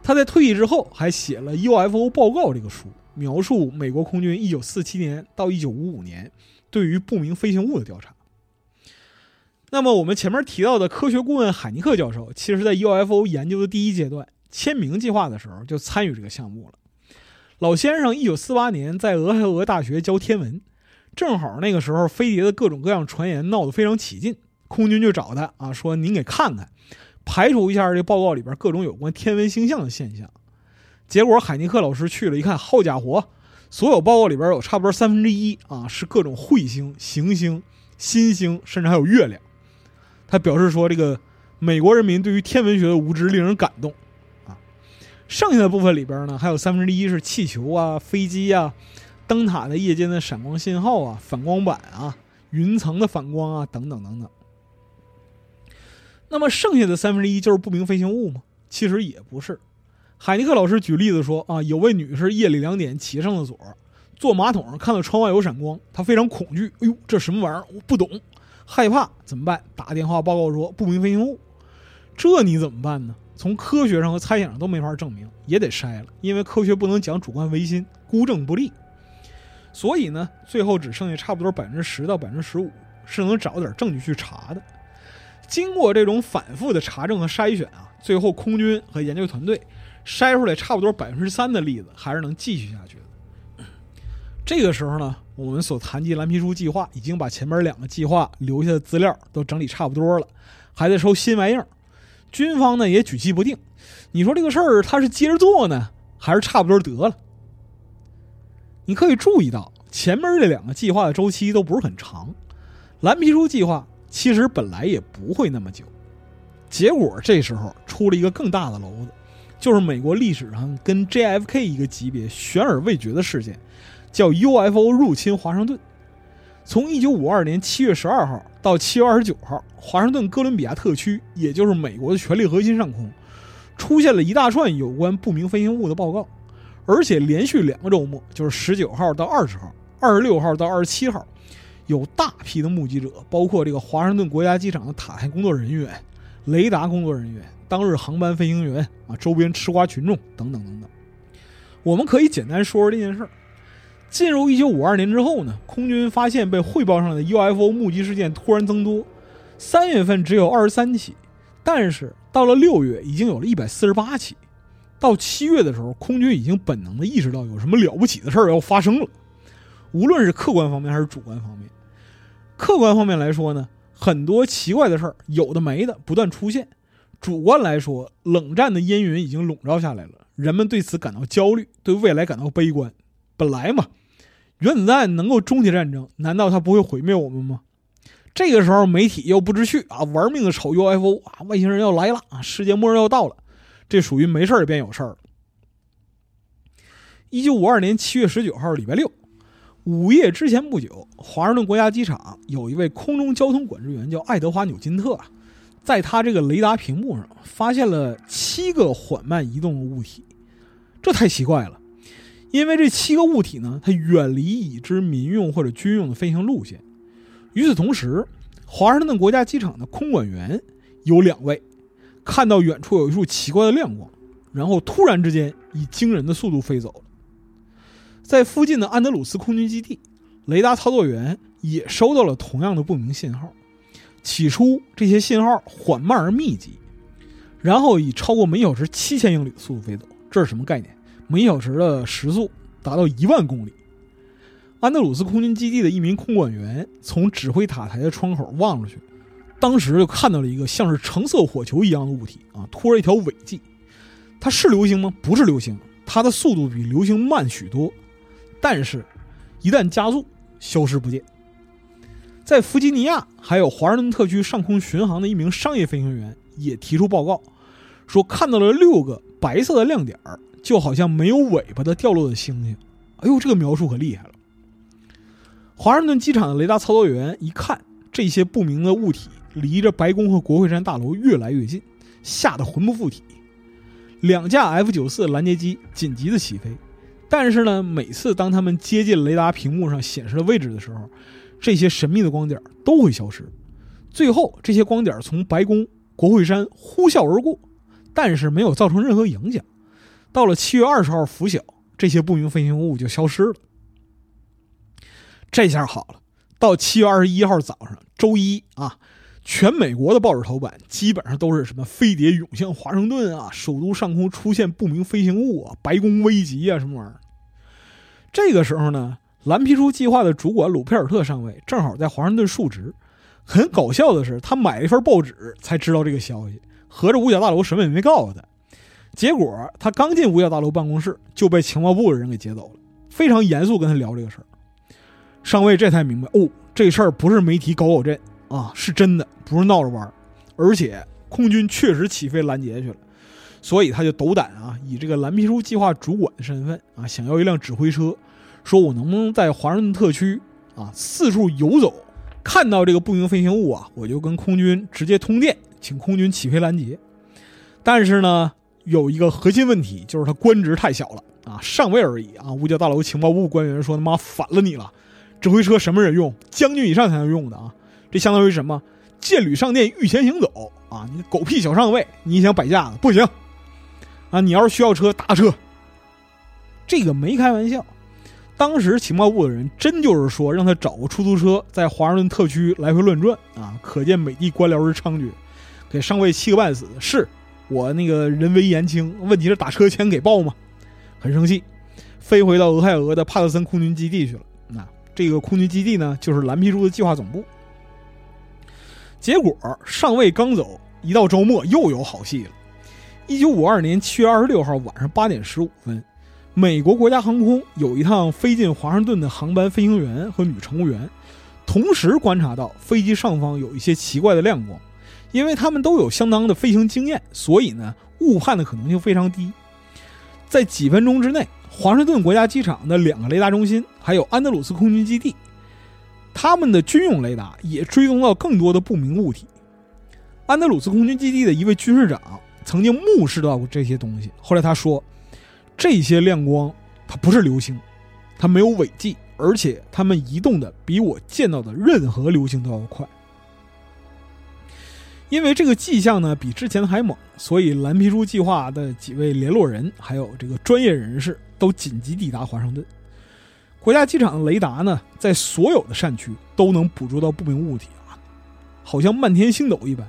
他在退役之后还写了 UFO 报告这个书，描述美国空军1947年到1955年对于不明飞行物的调查。那么我们前面提到的科学顾问海尼克教授，其实在 UFO 研究的第一阶段签名计划的时候就参与这个项目了。老先生一九四八年在俄亥俄大学教天文，正好那个时候飞碟的各种各样传言闹得非常起劲，空军就找他啊，说您给看看，排除一下这报告里边各种有关天文星象的现象。结果海尼克老师去了一看，好家伙，所有报告里边有差不多三分之一啊是各种彗星、行星、新星，甚至还有月亮。他表示说，这个美国人民对于天文学的无知令人感动。剩下的部分里边呢，还有三分之一是气球啊、飞机啊、灯塔的夜间的闪光信号啊、反光板啊、云层的反光啊等等等等。那么剩下的三分之一就是不明飞行物吗？其实也不是。海尼克老师举例子说啊，有位女士夜里两点起上了锁，坐马桶上看到窗外有闪光，她非常恐惧，哎呦，这什么玩意儿？我不懂，害怕怎么办？打电话报告说不明飞行物，这你怎么办呢？从科学上和猜想上都没法证明，也得筛了，因为科学不能讲主观唯心，孤证不立。所以呢，最后只剩下差不多百分之十到百分之十五是能找点证据去查的。经过这种反复的查证和筛选啊，最后空军和研究团队筛出来差不多百分之三的例子还是能继续下去的。这个时候呢，我们所谈及蓝皮书计划已经把前面两个计划留下的资料都整理差不多了，还在收新玩意儿。军方呢也举棋不定，你说这个事儿他是接着做呢，还是差不多得了？你可以注意到前面这两个计划的周期都不是很长，蓝皮书计划其实本来也不会那么久，结果这时候出了一个更大的娄子，就是美国历史上跟 JFK 一个级别悬而未决的事件。叫 UFO 入侵华盛顿。从一九五二年七月十二号到七月二十九号，华盛顿哥伦比亚特区，也就是美国的权力核心上空，出现了一大串有关不明飞行物的报告，而且连续两个周末，就是十九号到二十号、二十六号到二十七号，有大批的目击者，包括这个华盛顿国家机场的塔台工作人员、雷达工作人员、当日航班飞行员啊、周边吃瓜群众等等等等。我们可以简单说说这件事儿。进入一九五二年之后呢，空军发现被汇报上的 UFO 目击事件突然增多，三月份只有二十三起，但是到了六月已经有了一百四十八起，到七月的时候，空军已经本能的意识到有什么了不起的事儿要发生了，无论是客观方面还是主观方面。客观方面来说呢，很多奇怪的事儿有的没的不断出现；主观来说，冷战的烟云已经笼罩下来了，人们对此感到焦虑，对未来感到悲观。本来嘛。原子弹能够终结战争，难道它不会毁灭我们吗？这个时候，媒体又不知趣啊，玩命的炒 UFO 啊，外星人要来了啊，世界末日要到了，这属于没事儿变有事儿了。一九五二年七月十九号，礼拜六午夜之前不久，华盛顿国家机场有一位空中交通管制员叫爱德华纽金特啊，在他这个雷达屏幕上发现了七个缓慢移动的物体，这太奇怪了。因为这七个物体呢，它远离已知民用或者军用的飞行路线。与此同时，华盛顿国家机场的空管员有两位看到远处有一束奇怪的亮光，然后突然之间以惊人的速度飞走了。在附近的安德鲁斯空军基地，雷达操作员也收到了同样的不明信号。起初，这些信号缓慢而密集，然后以超过每小时七千英里的速度飞走。这是什么概念？每小时的时速达到一万公里。安德鲁斯空军基地的一名空管员从指挥塔台的窗口望出去，当时就看到了一个像是橙色火球一样的物体啊，拖着一条尾迹。它是流星吗？不是流星，它的速度比流星慢许多，但是，一旦加速，消失不见。在弗吉尼亚，还有华盛顿特区上空巡航的一名商业飞行员也提出报告，说看到了六个白色的亮点儿。就好像没有尾巴的掉落的星星，哎呦，这个描述可厉害了。华盛顿机场的雷达操作员一看这些不明的物体离着白宫和国会山大楼越来越近，吓得魂不附体。两架 F 九四拦截机紧急的起飞，但是呢，每次当他们接近雷达屏幕上显示的位置的时候，这些神秘的光点都会消失。最后，这些光点从白宫、国会山呼啸而过，但是没有造成任何影响。到了七月二十号拂晓，这些不明飞行物就消失了。这下好了，到七月二十一号早上，周一啊，全美国的报纸头版基本上都是什么飞碟涌向华盛顿啊，首都上空出现不明飞行物啊，白宫危急啊，什么玩意儿？这个时候呢，蓝皮书计划的主管鲁佩尔特上尉正好在华盛顿述职。很搞笑的是，他买了一份报纸才知道这个消息，合着五角大楼什么也没告诉他。结果他刚进五角大楼办公室，就被情报部的人给接走了。非常严肃跟他聊这个事儿，上尉这才明白，哦，这事儿不是媒体搞搞震啊，是真的，不是闹着玩而且空军确实起飞拦截去了，所以他就斗胆啊，以这个蓝皮书计划主管的身份啊，想要一辆指挥车，说我能不能在华盛顿特区啊四处游走，看到这个不明飞行物啊，我就跟空军直接通电，请空军起飞拦截。但是呢。有一个核心问题，就是他官职太小了啊，上尉而已啊。五角大楼情报部官员说：“他妈反了你了，指挥车什么人用？将军以上才能用的啊！这相当于什么？舰旅上殿，御前行走啊！你狗屁小上尉，你想摆架子不行啊！你要是需要车，打车。这个没开玩笑，当时情报部的人真就是说让他找个出租车，在华盛顿特区来回乱转啊！可见美帝官僚之猖獗，给上尉气个半死。是。我那个人微言轻，问题是打车钱给报吗？很生气，飞回到俄亥俄的帕特森空军基地去了。那这个空军基地呢，就是蓝皮书的计划总部。结果上尉刚走，一到周末又有好戏了。一九五二年七月二十六号晚上八点十五分，美国国家航空有一趟飞进华盛顿的航班飞行员和女乘务员，同时观察到飞机上方有一些奇怪的亮光。因为他们都有相当的飞行经验，所以呢，误判的可能性非常低。在几分钟之内，华盛顿国家机场的两个雷达中心，还有安德鲁斯空军基地，他们的军用雷达也追踪到更多的不明物体。安德鲁斯空军基地的一位军事长曾经目视到过这些东西，后来他说，这些亮光它不是流星，它没有尾迹，而且它们移动的比我见到的任何流星都要快。因为这个迹象呢比之前还猛，所以蓝皮书计划的几位联络人还有这个专业人士都紧急抵达华盛顿。国家机场的雷达呢，在所有的扇区都能捕捉到不明物体啊，好像漫天星斗一般。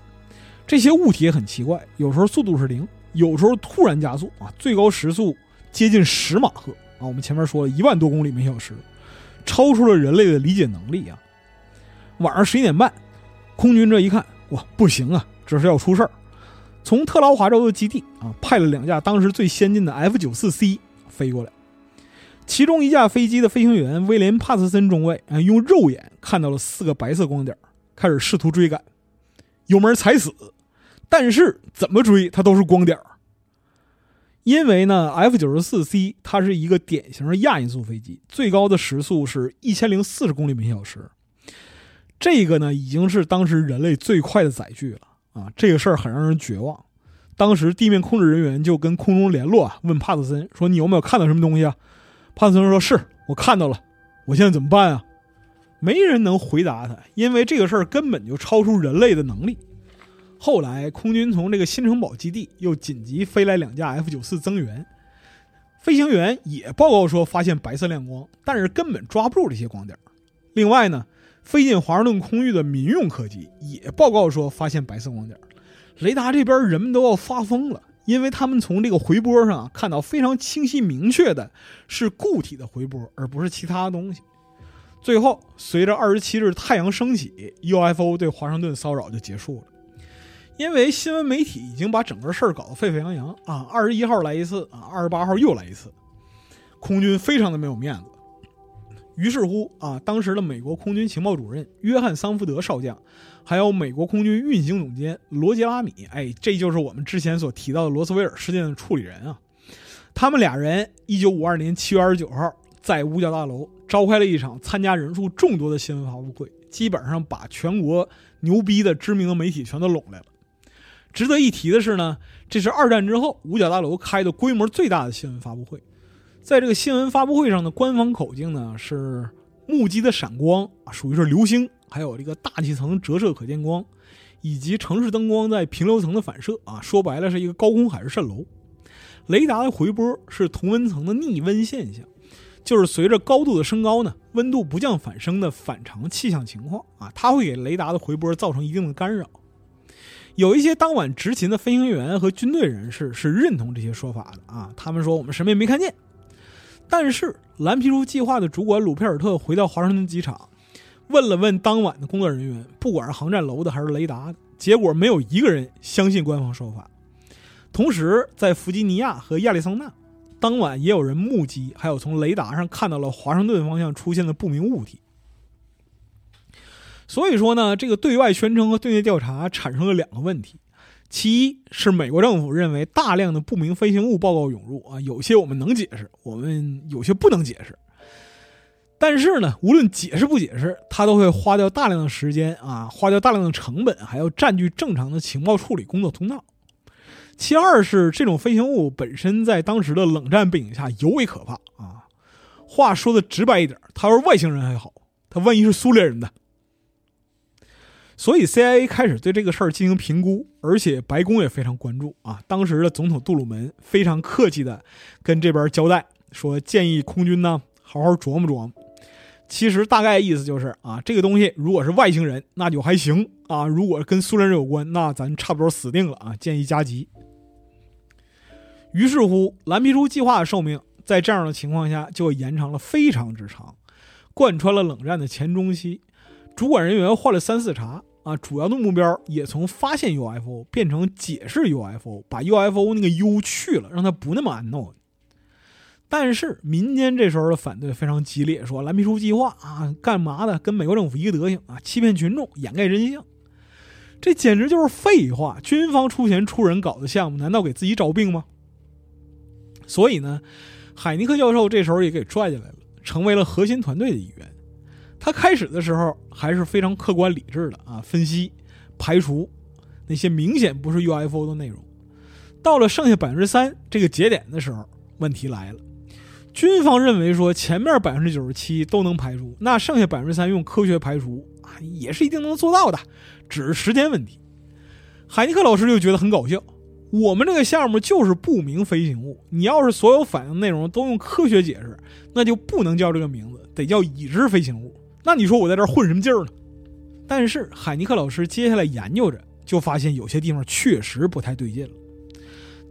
这些物体也很奇怪，有时候速度是零，有时候突然加速啊，最高时速接近十马赫啊。我们前面说了一万多公里每小时，超出了人类的理解能力啊。晚上十一点半，空军这一看。哇，不行啊！这是要出事儿。从特劳华州的基地啊，派了两架当时最先进的 F 九四 C 飞过来。其中一架飞机的飞行员威廉·帕特森中尉啊，用肉眼看到了四个白色光点，开始试图追赶，油门踩死，但是怎么追它都是光点因为呢，F 九十四 C 它是一个典型的亚音速飞机，最高的时速是一千零四十公里每小时。这个呢，已经是当时人类最快的载具了啊！这个事儿很让人绝望。当时地面控制人员就跟空中联络啊，问帕特森说：“你有没有看到什么东西啊？”帕特森说：“是我看到了，我现在怎么办啊？”没人能回答他，因为这个事儿根本就超出人类的能力。后来，空军从这个新城堡基地又紧急飞来两架 F 九四增援，飞行员也报告说发现白色亮光，但是根本抓不住这些光点。另外呢？飞进华盛顿空域的民用客机也报告说发现白色光点，雷达这边人们都要发疯了，因为他们从这个回波上看到非常清晰明确的是固体的回波，而不是其他东西。最后，随着二十七日太阳升起，UFO 对华盛顿骚扰就结束了，因为新闻媒体已经把整个事儿搞得沸沸扬扬啊，二十一号来一次啊，二十八号又来一次，空军非常的没有面子。于是乎啊，当时的美国空军情报主任约翰桑福德少将，还有美国空军运行总监罗杰拉米，哎，这就是我们之前所提到的罗斯威尔事件的处理人啊。他们俩人，一九五二年七月二十九号在五角大楼召开了一场参加人数众多的新闻发布会，基本上把全国牛逼的知名的媒体全都拢来了。值得一提的是呢，这是二战之后五角大楼开的规模最大的新闻发布会。在这个新闻发布会上的官方口径呢是目击的闪光啊，属于是流星，还有这个大气层折射可见光，以及城市灯光在平流层的反射啊，说白了是一个高空海市蜃楼。雷达的回波是同温层的逆温现象，就是随着高度的升高呢，温度不降反升的反常气象情况啊，它会给雷达的回波造成一定的干扰。有一些当晚执勤的飞行员和军队人士是认同这些说法的啊，他们说我们什么也没看见。但是蓝皮书计划的主管鲁佩尔特回到华盛顿机场，问了问当晚的工作人员，不管是航站楼的还是雷达的，结果没有一个人相信官方说法。同时，在弗吉尼亚和亚利桑那，当晚也有人目击，还有从雷达上看到了华盛顿方向出现的不明物体。所以说呢，这个对外宣称和对内调查产生了两个问题。其一是美国政府认为大量的不明飞行物报告涌入啊，有些我们能解释，我们有些不能解释。但是呢，无论解释不解释，他都会花掉大量的时间啊，花掉大量的成本，还要占据正常的情报处理工作通道。其二是这种飞行物本身在当时的冷战背景下尤为可怕啊。话说的直白一点，他要是外星人还好，他万一是苏联人呢？所以 CIA 开始对这个事儿进行评估，而且白宫也非常关注啊。当时的总统杜鲁门非常客气的跟这边交代说，建议空军呢好好琢磨琢磨。其实大概意思就是啊，这个东西如果是外星人，那就还行啊；如果跟苏联人有关，那咱差不多死定了啊。建议加急。于是乎，蓝皮书计划的寿命在这样的情况下就延长了非常之长，贯穿了冷战的前中期。主管人员换了三四茬啊，主要的目标也从发现 UFO 变成解释 UFO，把 UFO 那个 U 去了，让它不那么 unknown。但是民间这时候的反对非常激烈，说蓝皮书计划啊，干嘛的？跟美国政府一个德行啊，欺骗群众，掩盖真相，这简直就是废话！军方出钱出人搞的项目，难道给自己找病吗？所以呢，海尼克教授这时候也给拽进来了，成为了核心团队的一员。他开始的时候还是非常客观理智的啊，分析、排除那些明显不是 UFO 的内容。到了剩下百分之三这个节点的时候，问题来了。军方认为说前面百分之九十七都能排除，那剩下百分之三用科学排除啊，也是一定能做到的，只是时间问题。海尼克老师就觉得很搞笑，我们这个项目就是不明飞行物，你要是所有反应内容都用科学解释，那就不能叫这个名字，得叫已知飞行物。那你说我在这儿混什么劲儿呢？但是海尼克老师接下来研究着，就发现有些地方确实不太对劲了。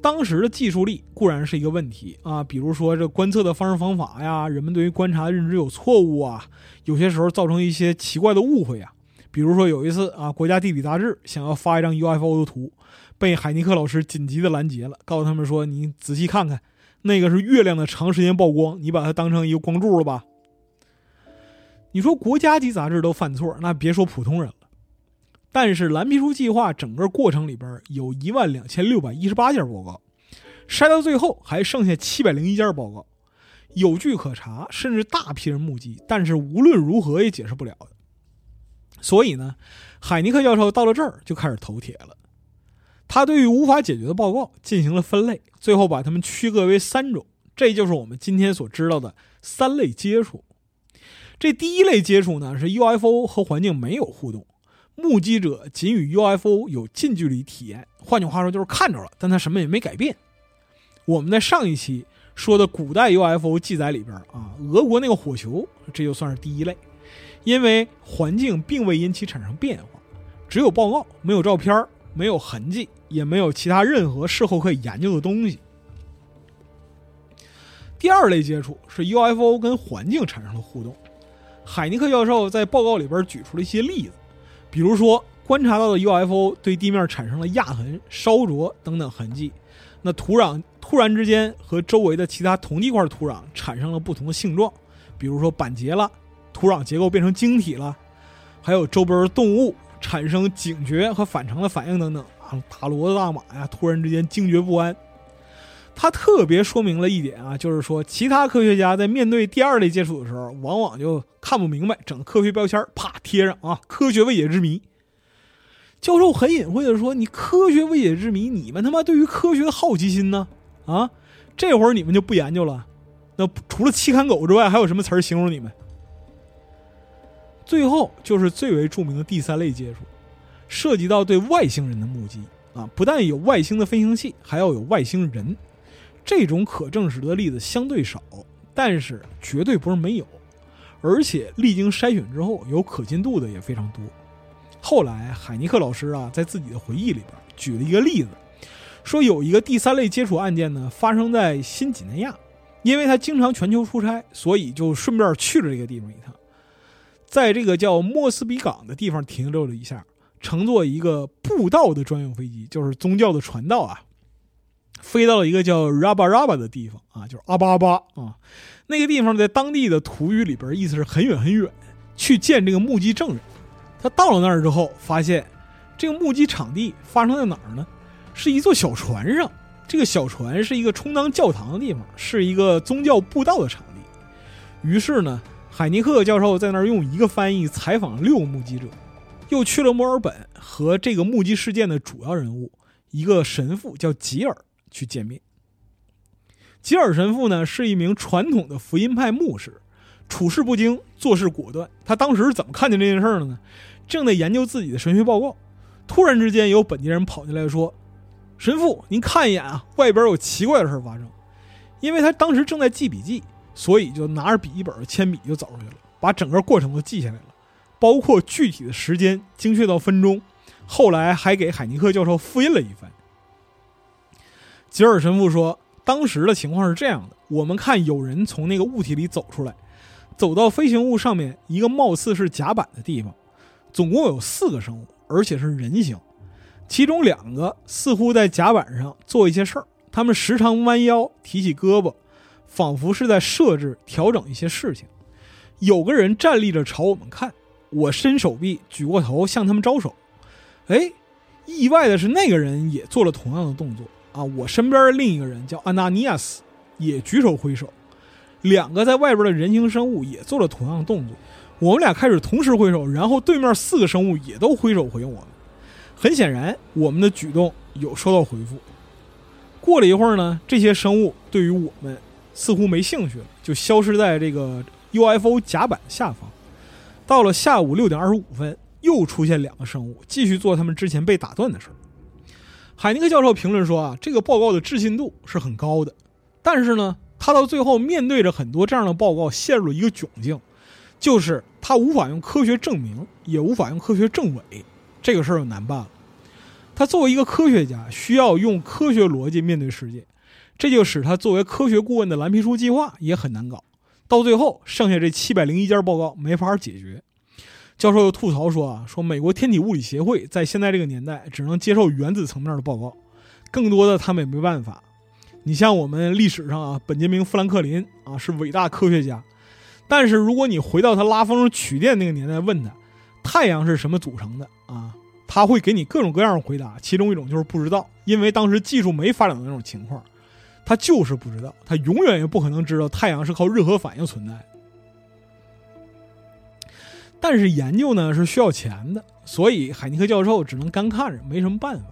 当时的技术力固然是一个问题啊，比如说这观测的方式方法呀，人们对于观察的认知有错误啊，有些时候造成一些奇怪的误会啊。比如说有一次啊，国家地理杂志想要发一张 UFO 的图，被海尼克老师紧急的拦截了，告诉他们说：“你仔细看看，那个是月亮的长时间曝光，你把它当成一个光柱了吧？”你说国家级杂志都犯错，那别说普通人了。但是蓝皮书计划整个过程里边有一万两千六百一十八件报告，筛到最后还剩下七百零一件报告，有据可查，甚至大批人目击，但是无论如何也解释不了的。所以呢，海尼克教授到了这儿就开始头铁了。他对于无法解决的报告进行了分类，最后把它们区隔为三种，这就是我们今天所知道的三类接触。这第一类接触呢，是 UFO 和环境没有互动。目击者仅与 UFO 有近距离体验，换句话说就是看着了，但他什么也没改变。我们在上一期说的古代 UFO 记载里边啊，俄国那个火球，这就算是第一类，因为环境并未因其产生变化，只有报告，没有照片，没有痕迹，也没有其他任何事后可以研究的东西。第二类接触是 UFO 跟环境产生了互动，海尼克教授在报告里边举出了一些例子。比如说，观察到的 UFO 对地面产生了压痕、烧灼等等痕迹，那土壤突然之间和周围的其他同地块土壤产生了不同的性状，比如说板结了，土壤结构变成晶体了，还有周边动物产生警觉和反常的反应等等啊，大骡子、大马呀，突然之间惊觉不安。他特别说明了一点啊，就是说其他科学家在面对第二类接触的时候，往往就看不明白，整个科学标签啪贴上啊，科学未解之谜。教授很隐晦的说：“你科学未解之谜，你们他妈对于科学的好奇心呢？啊，这会儿你们就不研究了？那除了期刊狗之外，还有什么词儿形容你们？”最后就是最为著名的第三类接触，涉及到对外星人的目击啊，不但有外星的飞行器，还要有外星人。这种可证实的例子相对少，但是绝对不是没有，而且历经筛选之后，有可信度的也非常多。后来海尼克老师啊，在自己的回忆里边举了一个例子，说有一个第三类接触案件呢，发生在新几内亚，因为他经常全球出差，所以就顺便去了这个地方一趟，在这个叫莫斯比港的地方停留了一下，乘坐一个布道的专用飞机，就是宗教的传道啊。飞到了一个叫 Raba Raba 的地方啊，就是阿巴阿巴啊，那个地方在当地的土语里边意思是很远很远，去见这个目击证人。他到了那儿之后，发现这个目击场地发生在哪儿呢？是一座小船上。这个小船是一个充当教堂的地方，是一个宗教布道的场地。于是呢，海尼克教授在那儿用一个翻译采访六个目击者，又去了墨尔本和这个目击事件的主要人物一个神父叫吉尔。去见面。吉尔神父呢是一名传统的福音派牧师，处事不惊，做事果断。他当时是怎么看见这件事的呢？正在研究自己的神学报告，突然之间有本地人跑进来说：“神父，您看一眼啊，外边有奇怪的事发生。”因为他当时正在记笔记，所以就拿着笔记本、铅笔就走出去了，把整个过程都记下来了，包括具体的时间，精确到分钟。后来还给海尼克教授复印了一番。吉尔神父说：“当时的情况是这样的：我们看有人从那个物体里走出来，走到飞行物上面一个貌似是甲板的地方，总共有四个生物，而且是人形。其中两个似乎在甲板上做一些事儿，他们时常弯腰提起胳膊，仿佛是在设置调整一些事情。有个人站立着朝我们看，我伸手臂举过头向他们招手。哎，意外的是那个人也做了同样的动作啊！我身边的另一个人叫安纳尼亚斯，也举手挥手。两个在外边的人形生物也做了同样的动作。我们俩开始同时挥手，然后对面四个生物也都挥手回应我们。很显然，我们的举动有收到回复。过了一会儿呢，这些生物对于我们似乎没兴趣了，就消失在这个 UFO 甲板下方。到了下午六点二十五分，又出现两个生物，继续做他们之前被打断的事儿。海尼克教授评论说：“啊，这个报告的置信度是很高的，但是呢，他到最后面对着很多这样的报告，陷入了一个窘境，就是他无法用科学证明，也无法用科学证伪。”这个事儿就难办了。他作为一个科学家，需要用科学逻辑面对世界，这就使他作为科学顾问的蓝皮书计划也很难搞。到最后，剩下这七百零一件报告没法解决。教授又吐槽说：“啊，说美国天体物理协会在现在这个年代只能接受原子层面的报告，更多的他们也没办法。你像我们历史上啊，本杰明·富兰克林啊是伟大科学家，但是如果你回到他拉风取电那个年代，问他。”太阳是什么组成的啊？他会给你各种各样的回答，其中一种就是不知道，因为当时技术没发展到那种情况，他就是不知道，他永远也不可能知道太阳是靠热核反应存在。但是研究呢是需要钱的，所以海尼克教授只能干看着，没什么办法。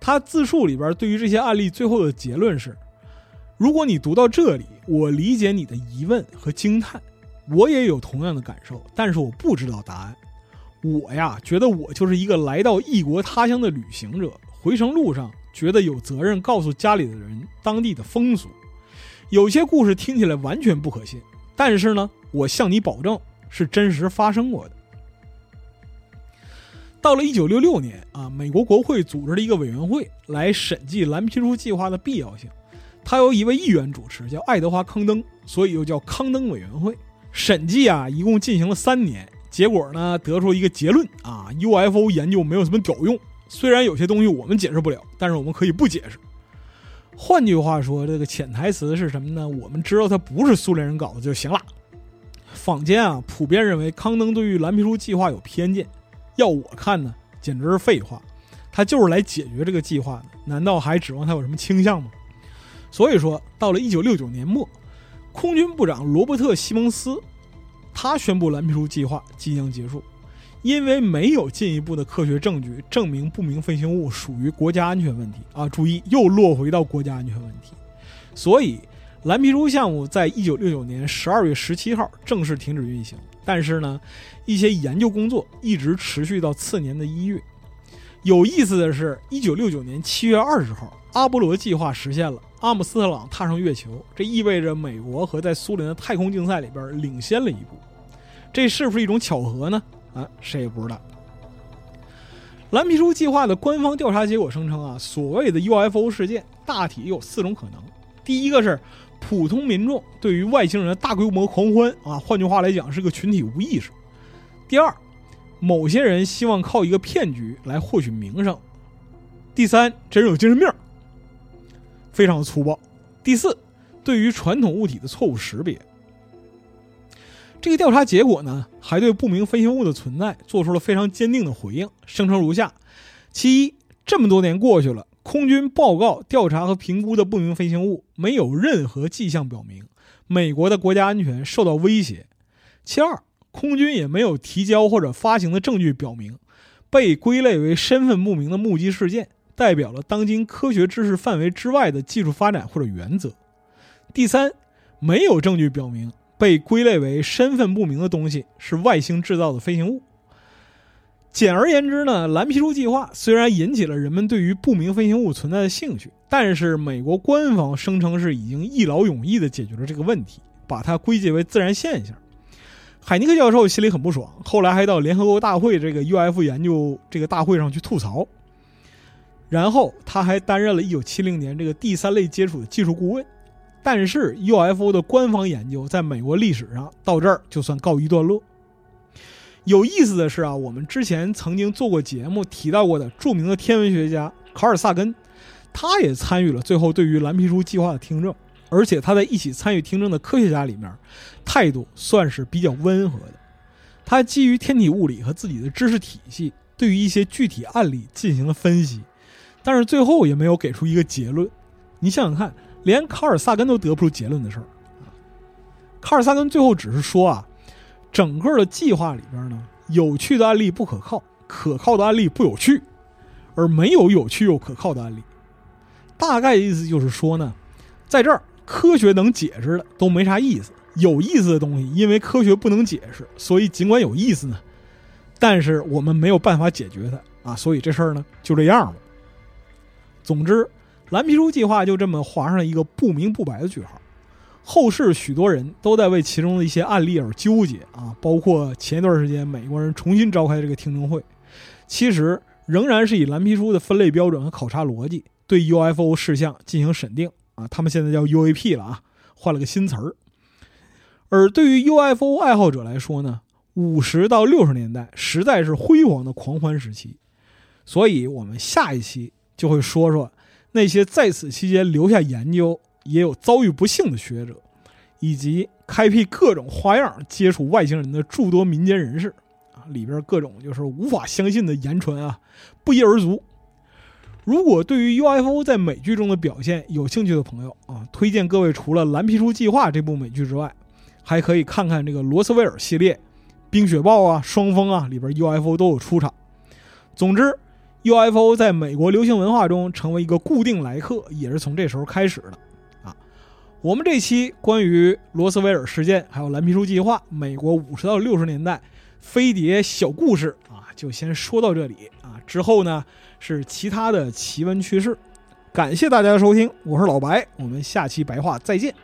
他自述里边对于这些案例最后的结论是：如果你读到这里，我理解你的疑问和惊叹，我也有同样的感受，但是我不知道答案。我呀，觉得我就是一个来到异国他乡的旅行者，回程路上觉得有责任告诉家里的人当地的风俗。有些故事听起来完全不可信，但是呢，我向你保证是真实发生过的。到了一九六六年啊，美国国会组织了一个委员会来审计蓝皮书计划的必要性，他由一位议员主持，叫爱德华·康登，所以又叫康登委员会。审计啊，一共进行了三年。结果呢，得出一个结论啊，UFO 研究没有什么屌用。虽然有些东西我们解释不了，但是我们可以不解释。换句话说，这个潜台词是什么呢？我们知道它不是苏联人搞的就行了。坊间啊，普遍认为康登对于蓝皮书计划有偏见。要我看呢，简直是废话。他就是来解决这个计划的，难道还指望他有什么倾向吗？所以说，到了一九六九年末，空军部长罗伯特·西蒙斯。他宣布蓝皮书计划即将结束，因为没有进一步的科学证据证明不明飞行物属于国家安全问题啊！注意，又落回到国家安全问题，所以蓝皮书项目在一九六九年十二月十七号正式停止运行。但是呢，一些研究工作一直持续到次年的一月。有意思的是，一九六九年七月二十号，阿波罗计划实现了，阿姆斯特朗踏上月球，这意味着美国和在苏联的太空竞赛里边领先了一步。这是不是一种巧合呢？啊，谁也不知道。蓝皮书计划的官方调查结果声称啊，所谓的 UFO 事件大体有四种可能：第一个是普通民众对于外星人大规模狂欢啊，换句话来讲是个群体无意识；第二。某些人希望靠一个骗局来获取名声。第三，这人有精神病，非常的粗暴。第四，对于传统物体的错误识别。这个调查结果呢，还对不明飞行物的存在做出了非常坚定的回应，声称如下：其一，这么多年过去了，空军报告调查和评估的不明飞行物没有任何迹象表明美国的国家安全受到威胁；其二。空军也没有提交或者发行的证据表明，被归类为身份不明的目击事件代表了当今科学知识范围之外的技术发展或者原则。第三，没有证据表明被归类为身份不明的东西是外星制造的飞行物。简而言之呢，蓝皮书计划虽然引起了人们对于不明飞行物存在的兴趣，但是美国官方声称是已经一劳永逸地解决了这个问题，把它归结为自然现象。海尼克教授心里很不爽，后来还到联合国大会这个 UFO 研究这个大会上去吐槽。然后他还担任了1970年这个第三类接触的技术顾问。但是 UFO 的官方研究在美国历史上到这儿就算告一段落。有意思的是啊，我们之前曾经做过节目提到过的著名的天文学家卡尔萨根，他也参与了最后对于蓝皮书计划的听证，而且他在一起参与听证的科学家里面，态度算是比较温和的。他基于天体物理和自己的知识体系，对于一些具体案例进行了分析，但是最后也没有给出一个结论。你想想看，连卡尔萨根都得不出结论的事儿啊！卡尔萨根最后只是说啊。整个的计划里边呢，有趣的案例不可靠，可靠的案例不有趣，而没有有趣又可靠的案例。大概意思就是说呢，在这儿科学能解释的都没啥意思，有意思的东西因为科学不能解释，所以尽管有意思呢，但是我们没有办法解决它啊，所以这事儿呢就这样了。总之，蓝皮书计划就这么划上一个不明不白的句号。后世许多人都在为其中的一些案例而纠结啊，包括前一段时间美国人重新召开这个听证会，其实仍然是以蓝皮书的分类标准和考察逻辑对 UFO 事项进行审定啊，他们现在叫 UAP 了啊，换了个新词儿。而对于 UFO 爱好者来说呢，五十到六十年代实在是辉煌的狂欢时期，所以我们下一期就会说说那些在此期间留下研究。也有遭遇不幸的学者，以及开辟各种花样接触外星人的诸多民间人士啊，里边各种就是无法相信的言传啊，不一而足。如果对于 UFO 在美剧中的表现有兴趣的朋友啊，推荐各位除了《蓝皮书计划》这部美剧之外，还可以看看这个罗斯威尔系列，《冰雪暴》啊，《双峰》啊，里边 UFO 都有出场。总之，UFO 在美国流行文化中成为一个固定来客，也是从这时候开始的。我们这期关于罗斯威尔事件，还有蓝皮书计划，美国五十到六十年代飞碟小故事啊，就先说到这里啊。之后呢是其他的奇闻趣事。感谢大家的收听，我是老白，我们下期白话再见。